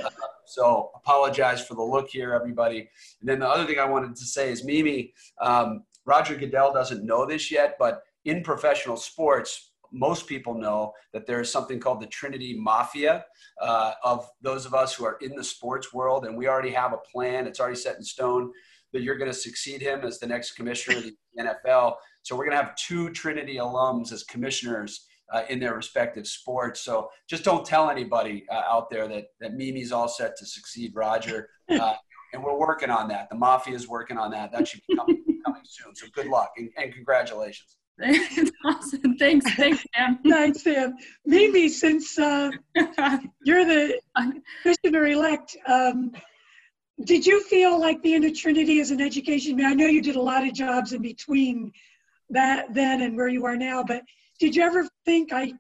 so apologize for the look here, everybody. And then the other thing I wanted to say is Mimi, um, Roger Goodell doesn't know this yet, but in professional sports, most people know that there is something called the Trinity Mafia uh, of those of us who are in the sports world, and we already have a plan. It's already set in stone that you're going to succeed him as the next commissioner of the NFL. So we're going to have two Trinity alums as commissioners uh, in their respective sports. So just don't tell anybody uh, out there that, that Mimi's all set to succeed Roger. <laughs> Uh, and we're working on that. The mafia is working on that. That should be coming, <laughs> coming soon. So good luck and, and congratulations. <laughs> awesome. Thanks. Thanks, Sam. Thanks, Sam. Maybe since uh, you're the commissioner elect, um, did you feel like being at Trinity as an education? I know you did a lot of jobs in between that then and where you are now, but did you ever think I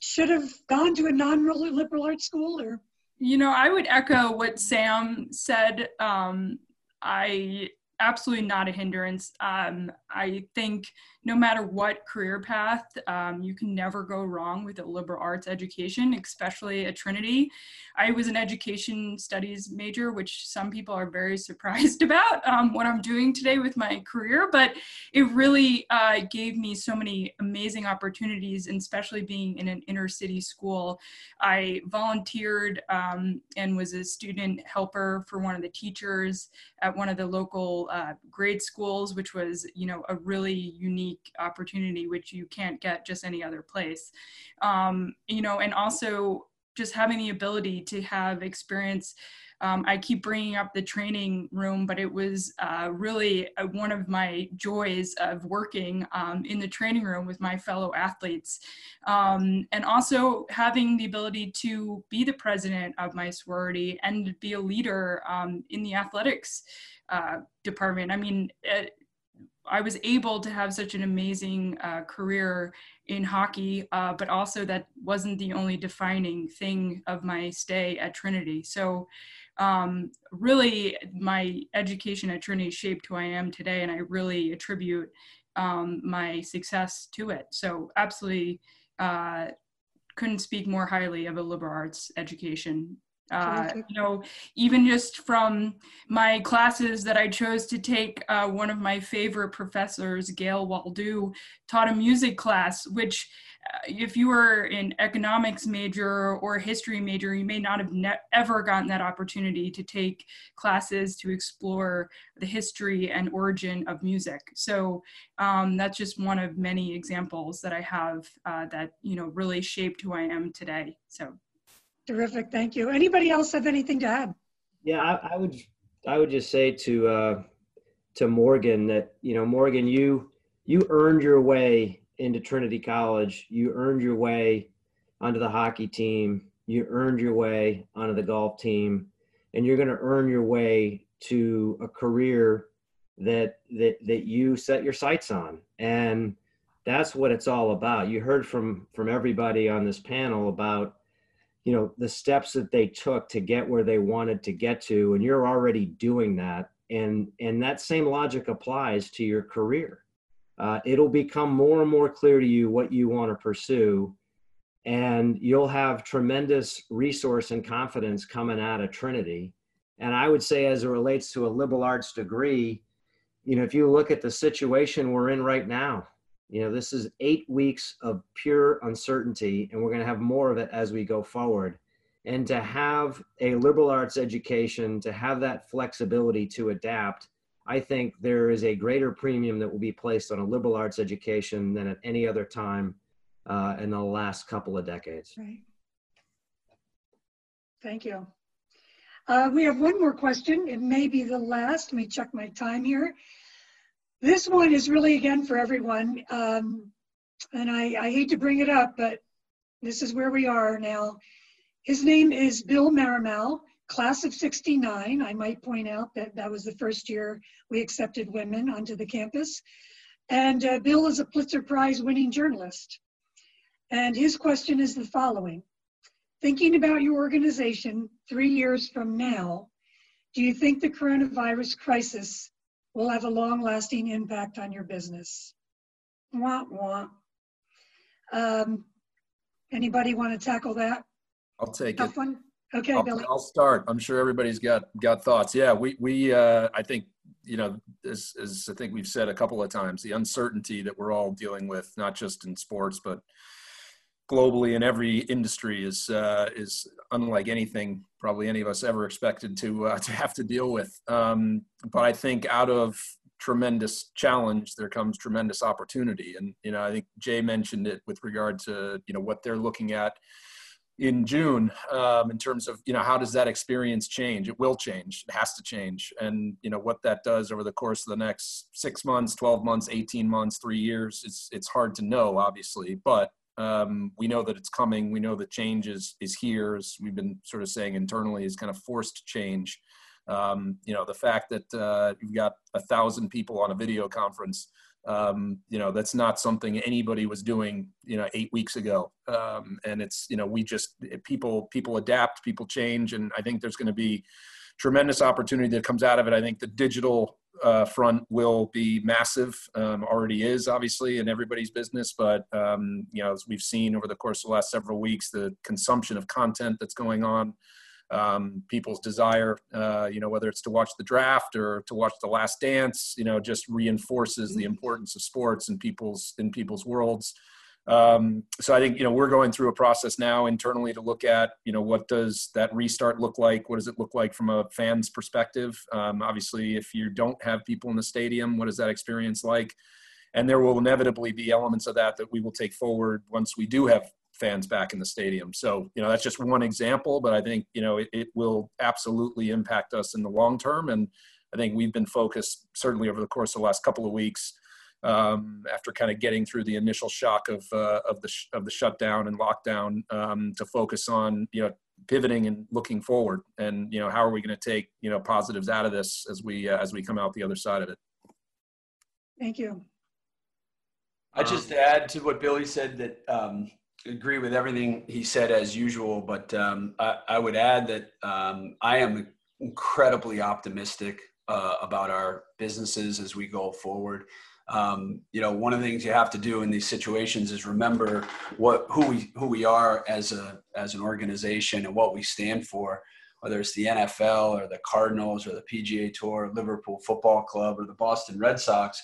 should have gone to a non-liberal arts school or? You know, I would echo what Sam said. Um, I absolutely not a hindrance. Um, I think no matter what career path, um, you can never go wrong with a liberal arts education, especially at Trinity. I was an education studies major, which some people are very <laughs> surprised about um, what I'm doing today with my career, but it really uh, gave me so many amazing opportunities, and especially being in an inner city school. I volunteered um, and was a student helper for one of the teachers at one of the local uh, grade schools, which was, you know, a really unique opportunity, which you can't get just any other place. Um, you know, and also just having the ability to have experience um, I keep bringing up the training room, but it was uh, really uh, one of my joys of working um, in the training room with my fellow athletes. Um, and also having the ability to be the president of my sorority and be a leader um, in the athletics uh, department. I mean, it, I was able to have such an amazing uh, career in hockey, uh, but also that wasn't the only defining thing of my stay at Trinity. So, um, really, my education at Trinity shaped who I am today, and I really attribute um, my success to it. So, absolutely, uh, couldn't speak more highly of a liberal arts education uh, you know, even just from my classes that I chose to take, uh, one of my favorite professors, Gail Woldu, taught a music class, which uh, if you were an economics major or a history major, you may not have ne- ever gotten that opportunity to take classes to explore the history and origin of music. So um, that's just one of many examples that I have uh, that, you know, really shaped who I am today. So Terrific, thank you. Anybody else have anything to add? Yeah, I, I would I would just say to uh, to Morgan that you know Morgan, you you earned your way into Trinity College. You earned your way onto the hockey team. You earned your way onto the golf team, and you're going to earn your way to a career that that that you set your sights on. And that's what it's all about. You heard from from everybody on this panel about you know the steps that they took to get where they wanted to get to and you're already doing that and and that same logic applies to your career. Uh, it'll become more and more clear to you what you want to pursue, and you'll have tremendous resource and confidence coming out of Trinity. And I would say, as it relates to a liberal arts degree, you know, if you look at the situation we're in right now, you know, this is eight weeks of pure uncertainty, and we're going to have more of it as we go forward. And to have a liberal arts education, to have that flexibility to adapt, I think there is a greater premium that will be placed on a liberal arts education than at any other time uh, in the last couple of decades. Right. Thank you. Uh, we have one more question. It may be the last. Let me check my time here. This one is really, again, for everyone. Um, and I, I hate to bring it up, but this is where we are now. His name is Bill Marimow, class of 69. I might point out that that was the first year we accepted women onto the campus. And uh, Bill is a Pulitzer Prize winning journalist. And his question is the following Thinking about your organization three years from now, do you think the coronavirus crisis will have a long lasting impact on your business. Wah, wah. Um, anybody want to tackle that? I'll take Tough it. one? Okay, I'll, Billy. I'll start. I'm sure everybody's got got thoughts. Yeah, we we uh, I think you know as, as I think we've said a couple of times, the uncertainty that we're all dealing with, not just in sports but globally in every industry, is uh, is unlike anything probably any of us ever expected to uh, <laughs> to have to deal with. Um, but I think out of tremendous challenge there comes tremendous opportunity, and you know I think Jay mentioned it with regard to you know what they're looking at in June um, in terms of you know how does that experience change? It will change. It has to change, and you know what that does over the course of the next six months, twelve months, eighteen months, three years. It's it's hard to know, obviously, but um, we know that it's coming. We know that change is is here. As we've been sort of saying internally, is kind of forced change. Um, you know, the fact that uh, you've got a thousand people on a video conference, um, you know, that's not something anybody was doing, you know, eight weeks ago. Um, and it's, you know, we just people people adapt, people change, and I think there's going to be tremendous opportunity that comes out of it. I think the digital uh, front will be massive. Um, already is obviously in everybody's business, but um, you know as we've seen over the course of the last several weeks, the consumption of content that's going on, um, people's desire, uh, you know whether it's to watch the draft or to watch the Last Dance, you know just reinforces the importance of sports in people's in people's worlds. Um, so I think you know we're going through a process now internally to look at you know what does that restart look like? What does it look like from a fan's perspective? Um, obviously, if you don't have people in the stadium, what is that experience like? And there will inevitably be elements of that that we will take forward once we do have fans back in the stadium. So you know that's just one example, but I think you know it, it will absolutely impact us in the long term. And I think we've been focused certainly over the course of the last couple of weeks um, after kind of getting through the initial shock of uh, of the sh- of the shutdown and lockdown um, to focus on you know pivoting and looking forward and you know how are we going to take you know positives out of this as we uh, as we come out the other side of it? Thank you. I just add to what billy said that um, agree with everything he said as usual but um, I, I, would add that um, i am incredibly optimistic uh, about our businesses as we go forward um, you know, one of the things you have to do in these situations is remember what who we who we are as a as an organization and what we stand for. Whether it's the NFL or the Cardinals or the PGA Tour, Liverpool Football Club or the Boston Red Sox,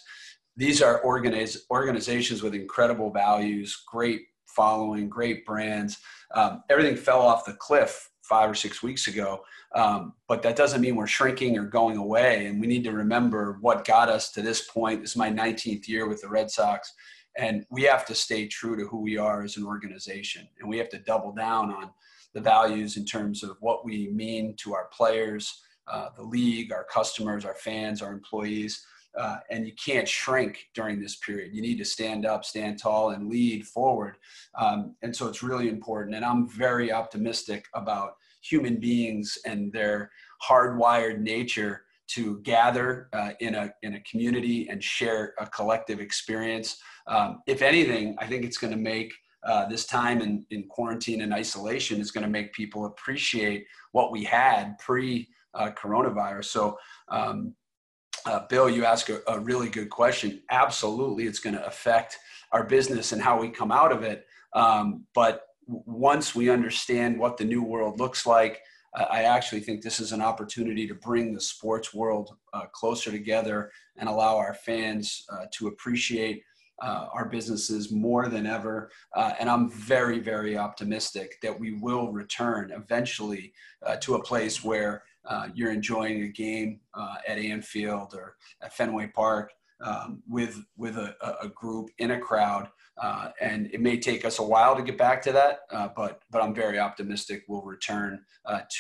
these are organiz- organizations with incredible values, great following, great brands. Um, everything fell off the cliff five or six weeks ago. Um, but that doesn't mean we're shrinking or going away. And we need to remember what got us to this point. This is my 19th year with the Red Sox. And we have to stay true to who we are as an organization. And we have to double down on the values in terms of what we mean to our players, uh, the league, our customers, our fans, our employees. Uh, and you can't shrink during this period. You need to stand up, stand tall, and lead forward. Um, and so it's really important. And I'm very optimistic about human beings and their hardwired nature to gather uh, in a in a community and share a collective experience. Um, if anything, I think it's going to make uh, this time in, in quarantine and isolation is going to make people appreciate what we had pre uh, coronavirus. So um, uh, Bill, you ask a, a, really good question. Absolutely, it's going to affect our business and how we come out of it. Um, but once we understand what the new world looks like, uh, I actually think this is an opportunity to bring the sports world uh, closer together and allow our fans uh, to appreciate uh, our businesses more than ever. And I'm very, very optimistic that we will return eventually to a place where uh, you're enjoying a game uh, at Anfield or at Fenway Park um, with with a, a, group in a crowd. Uh, and it may take us a while to get back to that, but but I'm very optimistic we'll return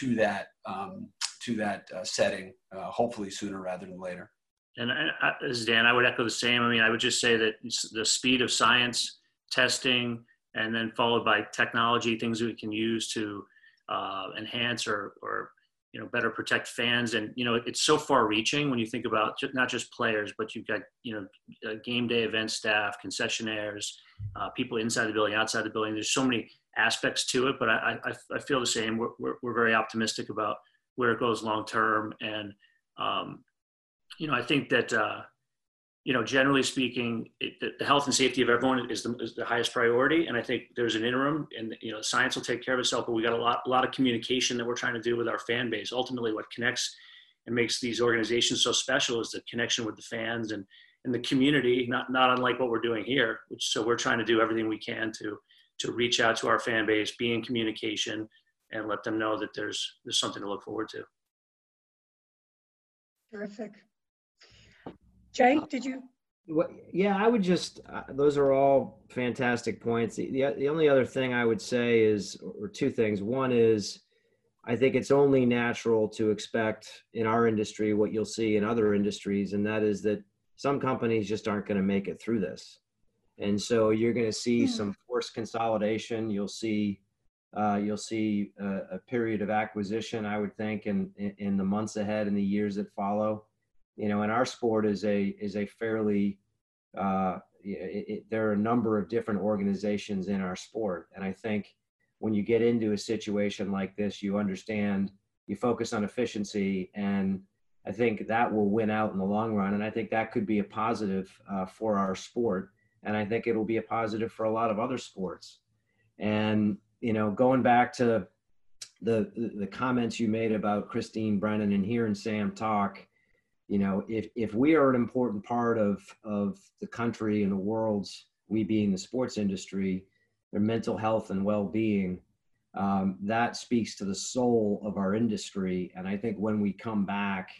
to that um, to that setting, hopefully sooner rather than later. And I, as Dan, I would echo the same. I mean, I would just say that the speed of science, testing, and then followed by technology, things we can use to uh, enhance or, or you know better protect fans. And you know it's so far reaching when you think about not just players but you've got you know game day event staff concessionaires uh, people inside the building outside the building. There's so many aspects to it but i i, I feel the same. We're, we're, we're very optimistic about where it goes long term. And um, you know, I think that, uh, you know, generally speaking, it, the health and safety of everyone is the, is the, highest priority. And I think there's an interim and, you know, science will take care of itself, but we got a lot, a lot of communication that we're trying to do with our fan base. Ultimately what connects and makes these organizations so special is the connection with the fans and, and the community, not, not unlike what we're doing here, which, so we're trying to do everything we can to, to reach out to our fan base, be in communication and let them know that there's, there's something to look forward to. Terrific. Jay, did you? What, yeah, I would just, uh, those are all fantastic points. The, the, the only other thing I would say is, or two things. One is, I think it's only natural to expect in our industry what you'll see in other industries, and that is that some companies just aren't going to make it through this. And so you're going to see mm. some forced consolidation. You'll see, uh, you'll see a, a, period of acquisition, I would think, in, in, in the months ahead and the years that follow you know, and our sport is a is a fairly uh, it, it, there are a number of different organizations in our sport, and I think when you get into a situation like this, you understand, you focus on efficiency, and I think that will win out in the long run, and I think that could be a positive uh, for our sport, and I think it'll be a positive for a lot of other sports, and you know, going back to the the comments you made about Christine Brennan and hearing Sam talk you know, if, if we are an important part of, of the country and the world's, we being the sports industry, their mental health and well-being, um, that speaks to the soul of our industry. And I think when we come back,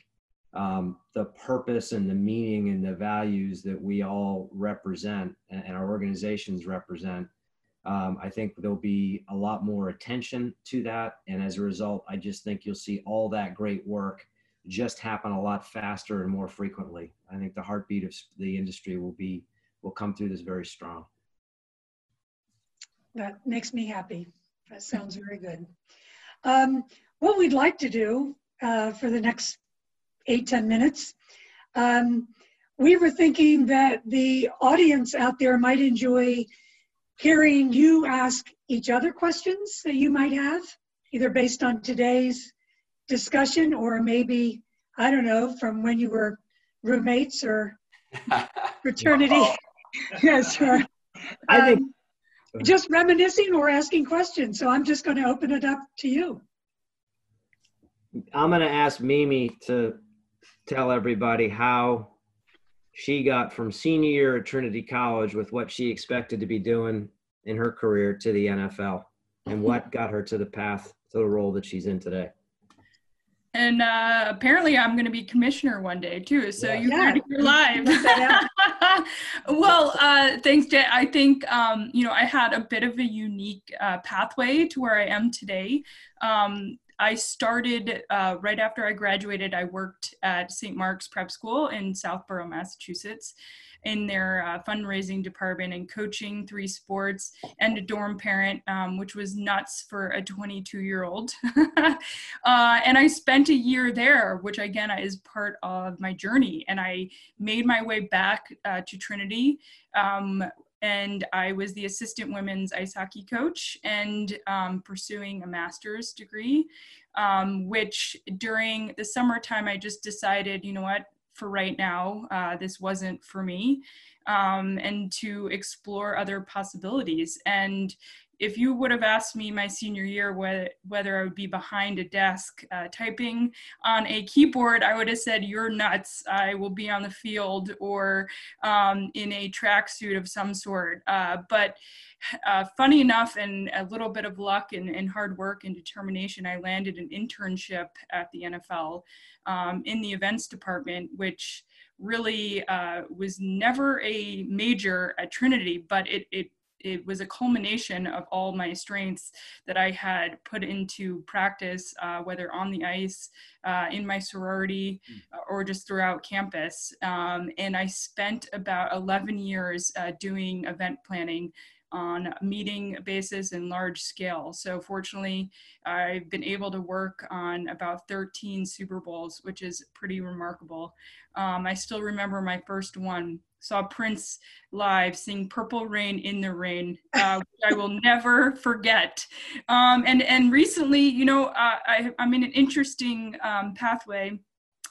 um, the purpose and the meaning and the values that we all represent and, and our organizations represent, um, I think there'll be a lot more attention to that. And as a result, I just think you'll see all that great work just happen a lot faster and more frequently. I think the heartbeat of the industry will be will come through this very strong. That makes me happy. That sounds very good. Um, what we'd like to do uh, for the next eight ten minutes, um, we were thinking that the audience out there might enjoy hearing you ask each other questions that you might have, either based on today's discussion or maybe, I don't know, from when you were roommates or <laughs> fraternity. <laughs> yes, or, I think um, just reminiscing or asking questions. So I'm just going to open it up to you. I'm going to ask Mimi to tell everybody how she got from senior year at Trinity College with what she expected to be doing in her career to the NFL and what <laughs> got her to the path to the role that she's in today and uh, apparently I'm going to be commissioner one day too. So yeah. you heard it here live. <laughs> well, uh, thanks, Jay. I think um, you know I had a bit of a unique uh, pathway to where I am today. Um, I started uh, right after I graduated. I worked at St. Mark's Prep School in Southborough, Massachusetts in their uh, fundraising department and coaching three sports and a dorm parent, um, which was nuts for a 22 year old. <laughs> uh, and I spent a year there, which again is part of my journey. And I made my way back uh, to Trinity. Um, and I was the assistant women's ice hockey coach and um, pursuing a master's degree, um, which during the summertime I just decided, you know what, for right now. Uh, this wasn't for me, um, and to explore other possibilities. And if you would have asked me my senior year whether, whether I would be behind a desk uh, typing on a keyboard, I would have said, You're nuts. I will be on the field or um, in a tracksuit of some sort. Uh, but uh, funny enough, and a little bit of luck and, and, hard work and determination, I landed an internship at the NFL um, in the events department, which really uh, was never a major at Trinity, but it, it it was a culmination of all my strengths that I had put into practice, uh, whether on the ice, uh, in my sorority, mm. or just throughout campus. Um, and I spent about 11 years uh, doing event planning on meeting basis and large scale. So fortunately, I've been able to work on about 13 Super Bowls, which is pretty remarkable. Um, I still remember my first one saw Prince live sing "Purple Rain in the Rain," <laughs> uh, which I will never forget. Um, and and recently, you know, uh, I, I'm in an interesting um, pathway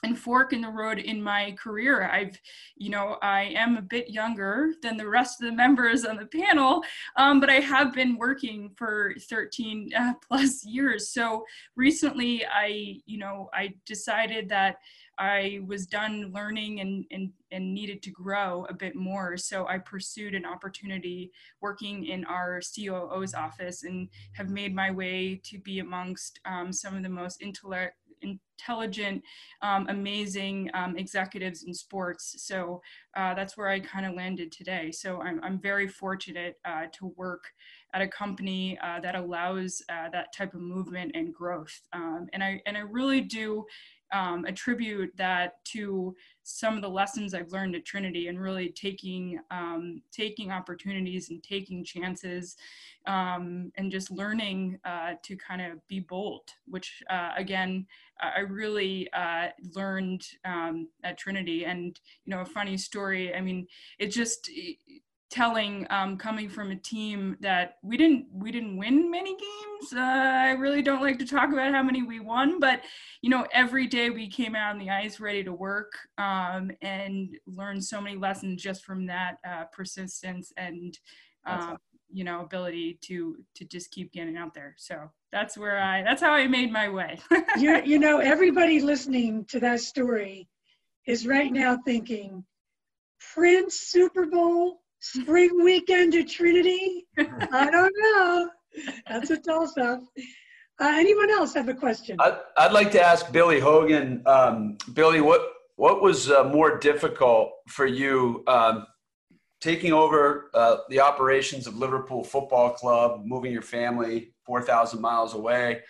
and fork in the road in my career. I've, you know, I am a bit younger than the rest of the members on the panel, um, but I have been working for 13 uh, <laughs> plus years. So recently, I, you know, I decided that I was done learning and, and, and needed to grow a bit more. So I pursued an opportunity working in our COO's office and have made my way to be amongst um, some of the most intellect, intelligent, um, amazing um, executives in sports. So uh, that's where I kind of landed today. So I'm, I'm very fortunate uh, to work at a company uh, that allows uh, that type of movement and growth. Um, and I and I really do um, attribute that to some of the lessons I've learned at Trinity and really taking um, taking opportunities and taking chances um, and just learning uh, to kind of be bold, which uh, again I really uh, learned um, at Trinity. And you know, a funny story. I mean, it just telling um, coming from a team that we didn't we didn't win many games. Uh, i really don't like to talk about how many we won but you know every day we came out on the ice ready to work um, and learned so many lessons just from that uh, persistence and um, you know ability to to just keep getting out there. So that's where i that's how i made my way. <laughs> You, you know everybody listening to that story is right now thinking prince super bowl spring weekend at Trinity? I <laughs> don't know. That's a toss up. Uh, anyone else have a question? I'd, I'd like to ask Billy Hogan. Um, Billy, what what was uh, more difficult for you um, taking over uh, the operations of Liverpool Football Club, moving your family 4,000 miles away,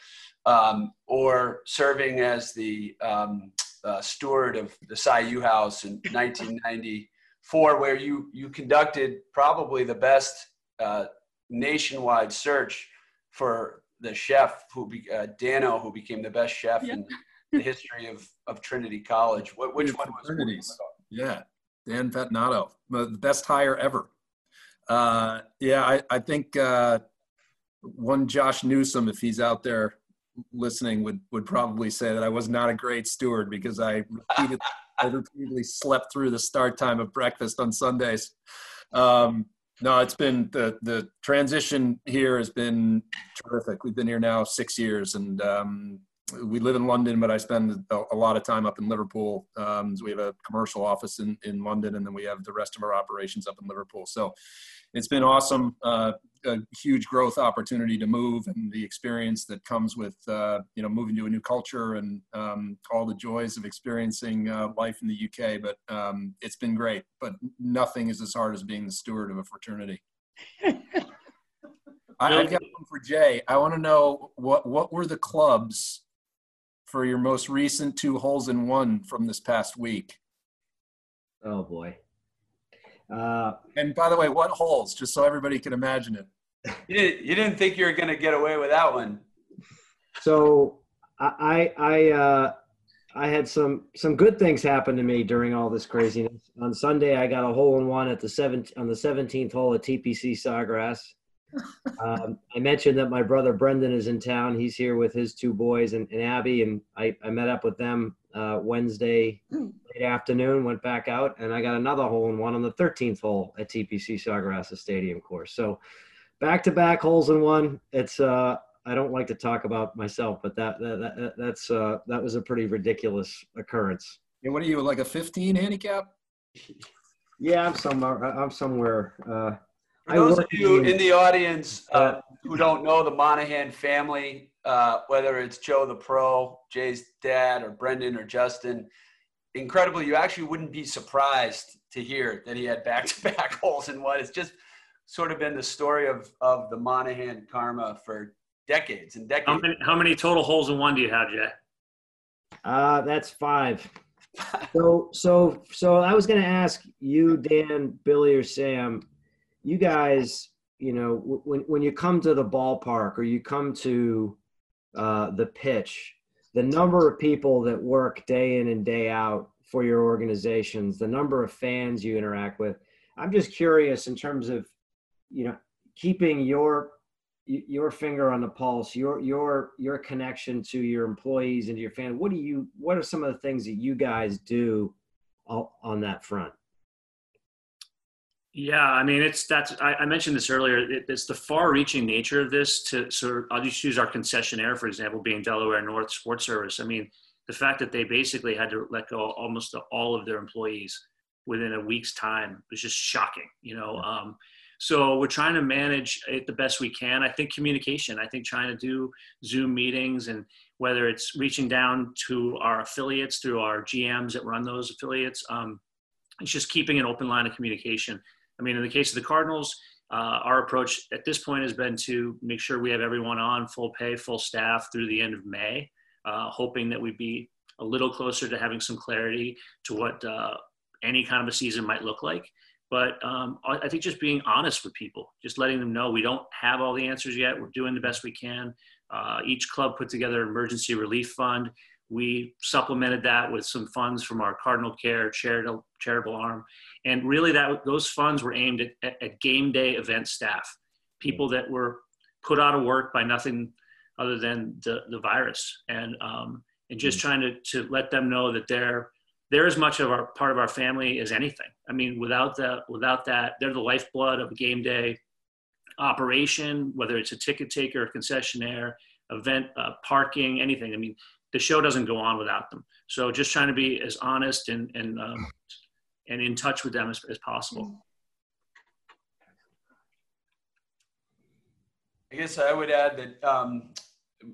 um, or serving as the um, uh, steward of the Psi U House in 1990? Four where you you conducted probably the best uh, nationwide search for the chef who be, uh, Dano, who became the best chef yeah. in the history of, of Trinity College. What, which one was Trinity's? Yeah, Dan Fattinato, the best hire ever. Uh, yeah, I, I think uh, one Josh Newsom, if he's out there listening, would would probably say that I was not a great steward because I repeatedly I repeatedly slept through the start time of breakfast on Sundays. Um, no, it's been the the transition here has been terrific. We've been here now six years, and um, we live in London, but I spend a, a lot of time up in Liverpool. Um, so we have a commercial office in in London, and then we have the rest of our operations up in Liverpool. So it's been awesome. Uh, a huge growth opportunity to move and the experience that comes with uh, you know moving to a new culture and um, all the joys of experiencing uh, life in the UK. But um, it's been great. But nothing is as hard as being the steward of a fraternity. <laughs> I, have got one for Jay. I want to know what what were the clubs for your most recent two holes in one from this past week? Oh boy. Uh, and by the way, what holes? Just so everybody can imagine it. You didn't, think you were going to get away with that one. So I I uh, I had some some good things happen to me during all this craziness. On Sunday, I got a hole in one at the seven on the seventeenth hole at TPC Sawgrass. Um, I mentioned that my brother Brendan is in town. He's here with his two boys and, and Abby, and I, I met up with them uh, Wednesday late afternoon. Went back out, and I got another hole in one on the 13th hole at TPC Sawgrass Stadium course. So back to back holes in one. It's uh, I don't like to talk about myself, but that, that, that that's uh, that was a pretty ridiculous occurrence. Yeah, what are you like a 15 handicap? Yeah, I'm somewhere. I'm somewhere. Uh, For those of you in- in the audience uh, who don't know the Monahan family, uh, whether it's Joe the pro, Jay's dad, or Brendan or Justin, incredibly, you actually wouldn't be surprised to hear that he had back-to-back <laughs> holes in one. It's just sort of been the story of of the Monahan karma for decades and decades. How many, how many total holes in one do you have, Jay? Uh, that's five. <laughs> So, so, so I was going to ask you, Dan, Billy, or Sam, you guys, you know, when, when you come to the ballpark or you come to uh, the pitch, the number of people that work day in and day out for your organizations, the number of fans you interact with, I'm just curious in terms of, you know, keeping your your finger on the pulse, your your your connection to your employees and your fan. What do you? What are some of the things that you guys do on that front? Yeah, I mean, it's that's I, I mentioned this earlier. It, it's the far-reaching nature of this. To so I'll just use our concessionaire for example, being Delaware North Sports Service. I mean, the fact that they basically had to let go almost all of their employees within a week's time was just shocking. You know, um, so we're trying to manage it the best we can. I think communication. I think trying to do Zoom meetings and whether it's reaching down to our affiliates through our GMs that run those affiliates. Um, it's just keeping an open line of communication. I mean, in the case of the Cardinals, uh, our approach at this point has been to make sure we have everyone on full pay, full staff through the end of May, uh, hoping that we'd be a little closer to having some clarity to what uh, any kind of a season might look like. But um, I think just being honest with people, just letting them know we don't have all the answers yet. We're doing the best we can. Uh, each club put together an emergency relief fund. We supplemented that with some funds from our Cardinal Care charitable, charitable arm. And really, that those funds were aimed at, at, at game day event staff, people that were put out of work by nothing other than the, the virus, and um, and just trying to, to let them know that they're they're as much of our part of our family as anything. I mean, without that, without that, they're the lifeblood of a game day operation, whether it's a ticket taker, a concessionaire, event, uh, parking, anything. I mean, the show doesn't go on without them. So just trying to be as honest and and um, and in touch with them as, as possible. I guess I would add that, um,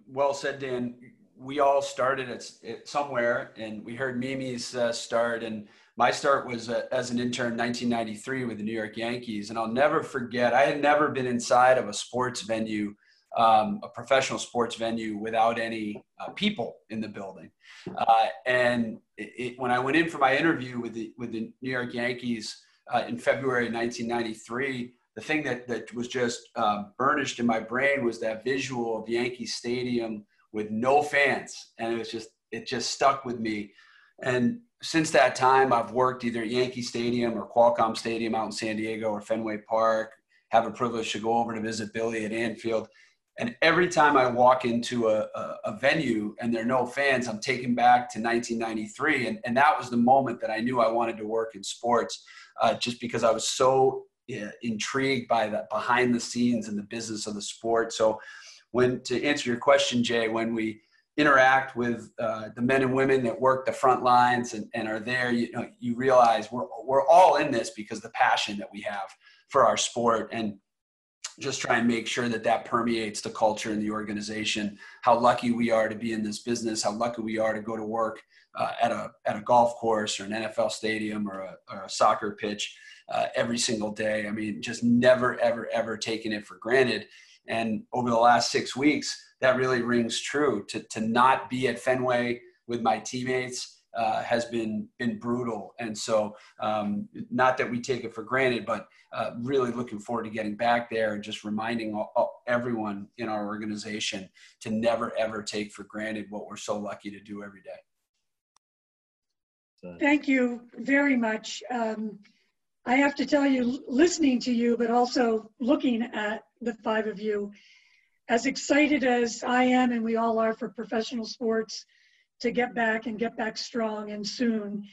well said, Dan. We all started at, at somewhere, and we heard Mimi's uh, start, and my start was uh, as an intern in 1993 with the New York Yankees, and I'll never forget. I had never been inside of a sports venue, um, a professional sports venue, without any uh, people in the building. Uh, and it, it, when I went in for my interview with the with the New York Yankees uh, in February 1993 the thing that, that was just um, burnished in my brain was that visual of Yankee Stadium with no fans, and it was just it just stuck with me. And since that time, I've worked either at Yankee Stadium or Qualcomm Stadium out in San Diego or Fenway Park. Have a privilege to go over to visit Billy at Anfield. And every time I walk into a, a, a venue and there are no fans, I'm taken back to 1993. And, and that was the moment that I knew I wanted to work in sports uh, just because I was so yeah, intrigued by the behind the scenes and the business of the sport. So, when to answer your question, Jay, when we interact with uh, the men and women that work the front lines and, and are there, you know, you realize we're we're all in this because the passion that we have for our sport and just try and make sure that that permeates the culture in the organization. How lucky we are to be in this business. How lucky we are to go to work uh, at a at a golf course or an NFL stadium or a, or a soccer pitch uh, every single day. I mean, just never, ever, ever taking it for granted. And over the last six weeks, that really rings true. To, to not be at Fenway with my teammates uh, has been been brutal. And so, um, not that we take it for granted, but uh, really looking forward to getting back there and just reminding all, all, everyone in our organization to never ever take for granted what we're so lucky to do every day. Thank you very much. Um, I have to tell you, listening to you, but also looking at the five of you. As excited as I am and we all are for professional sports to get back and get back strong and soon,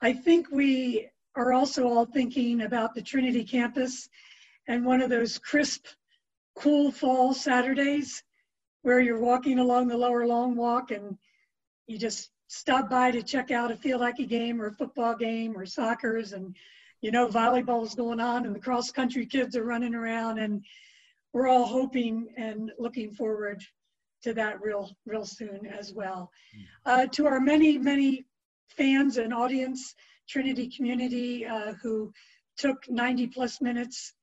I think we are also all thinking about the Trinity campus and one of those crisp, cool fall Saturdays where you're walking along the lower long walk and you just stop by to check out a field hockey game or a football game or soccer's and you know volleyball's going on and the cross country kids are running around and we're all hoping and looking forward to that real real soon as well uh, to our many many fans and audience trinity community uh, who took 90 plus minutes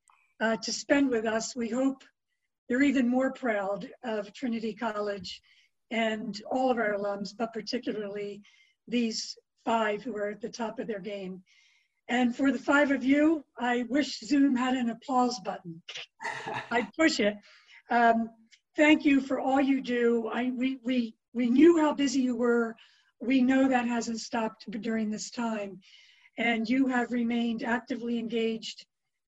uh, to spend with us we hope they're even more proud of trinity college and all of our alums but particularly these five who are at the top of their game and for the five of you, I wish Zoom had an applause button. <laughs> I'd push it. Um, thank you for all you do. I, we, we, we knew how busy you were. We know that hasn't stopped during this time. And you have remained actively engaged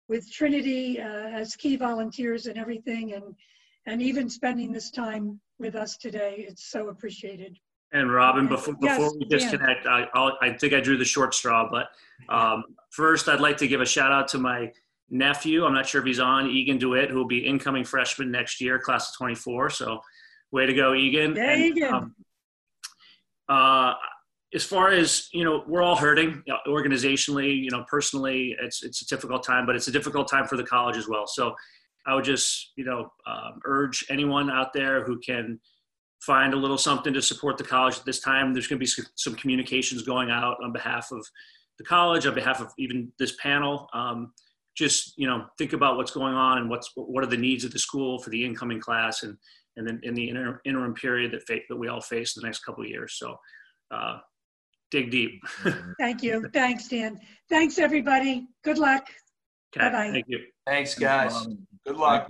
with Trinity uh, as key volunteers and everything, and, and even spending this time with us today. It's so appreciated. And Robin, before, Yes, before we disconnect, I, I'll, I think I drew the short straw, but um, first I'd like to give a shout out to my nephew. I'm not sure if he's on, Egan DeWitt, who will be incoming freshman next year, class of 24. So way to go, Egan. Yeah, Egan. um, uh, as far as you know, we're all hurting you know, organizationally. You know, personally, it's it's a difficult time, but it's a difficult time for the college as well. So, I would just you know um, urge anyone out there who can find a little something to support the college at this time. There's going to be some- some communications going out on behalf of the college, on behalf of even this panel. Um, just you know, think about what's going on and what's what are the needs of the school for the incoming class, and and then in the inter- interim period that fa- that we all face in the next couple of years. So, uh, dig deep. <laughs> Thank you. Thanks, Dan. Thanks, everybody. Good luck. Okay, Bye-bye. Thank you. Thanks, guys. Good luck.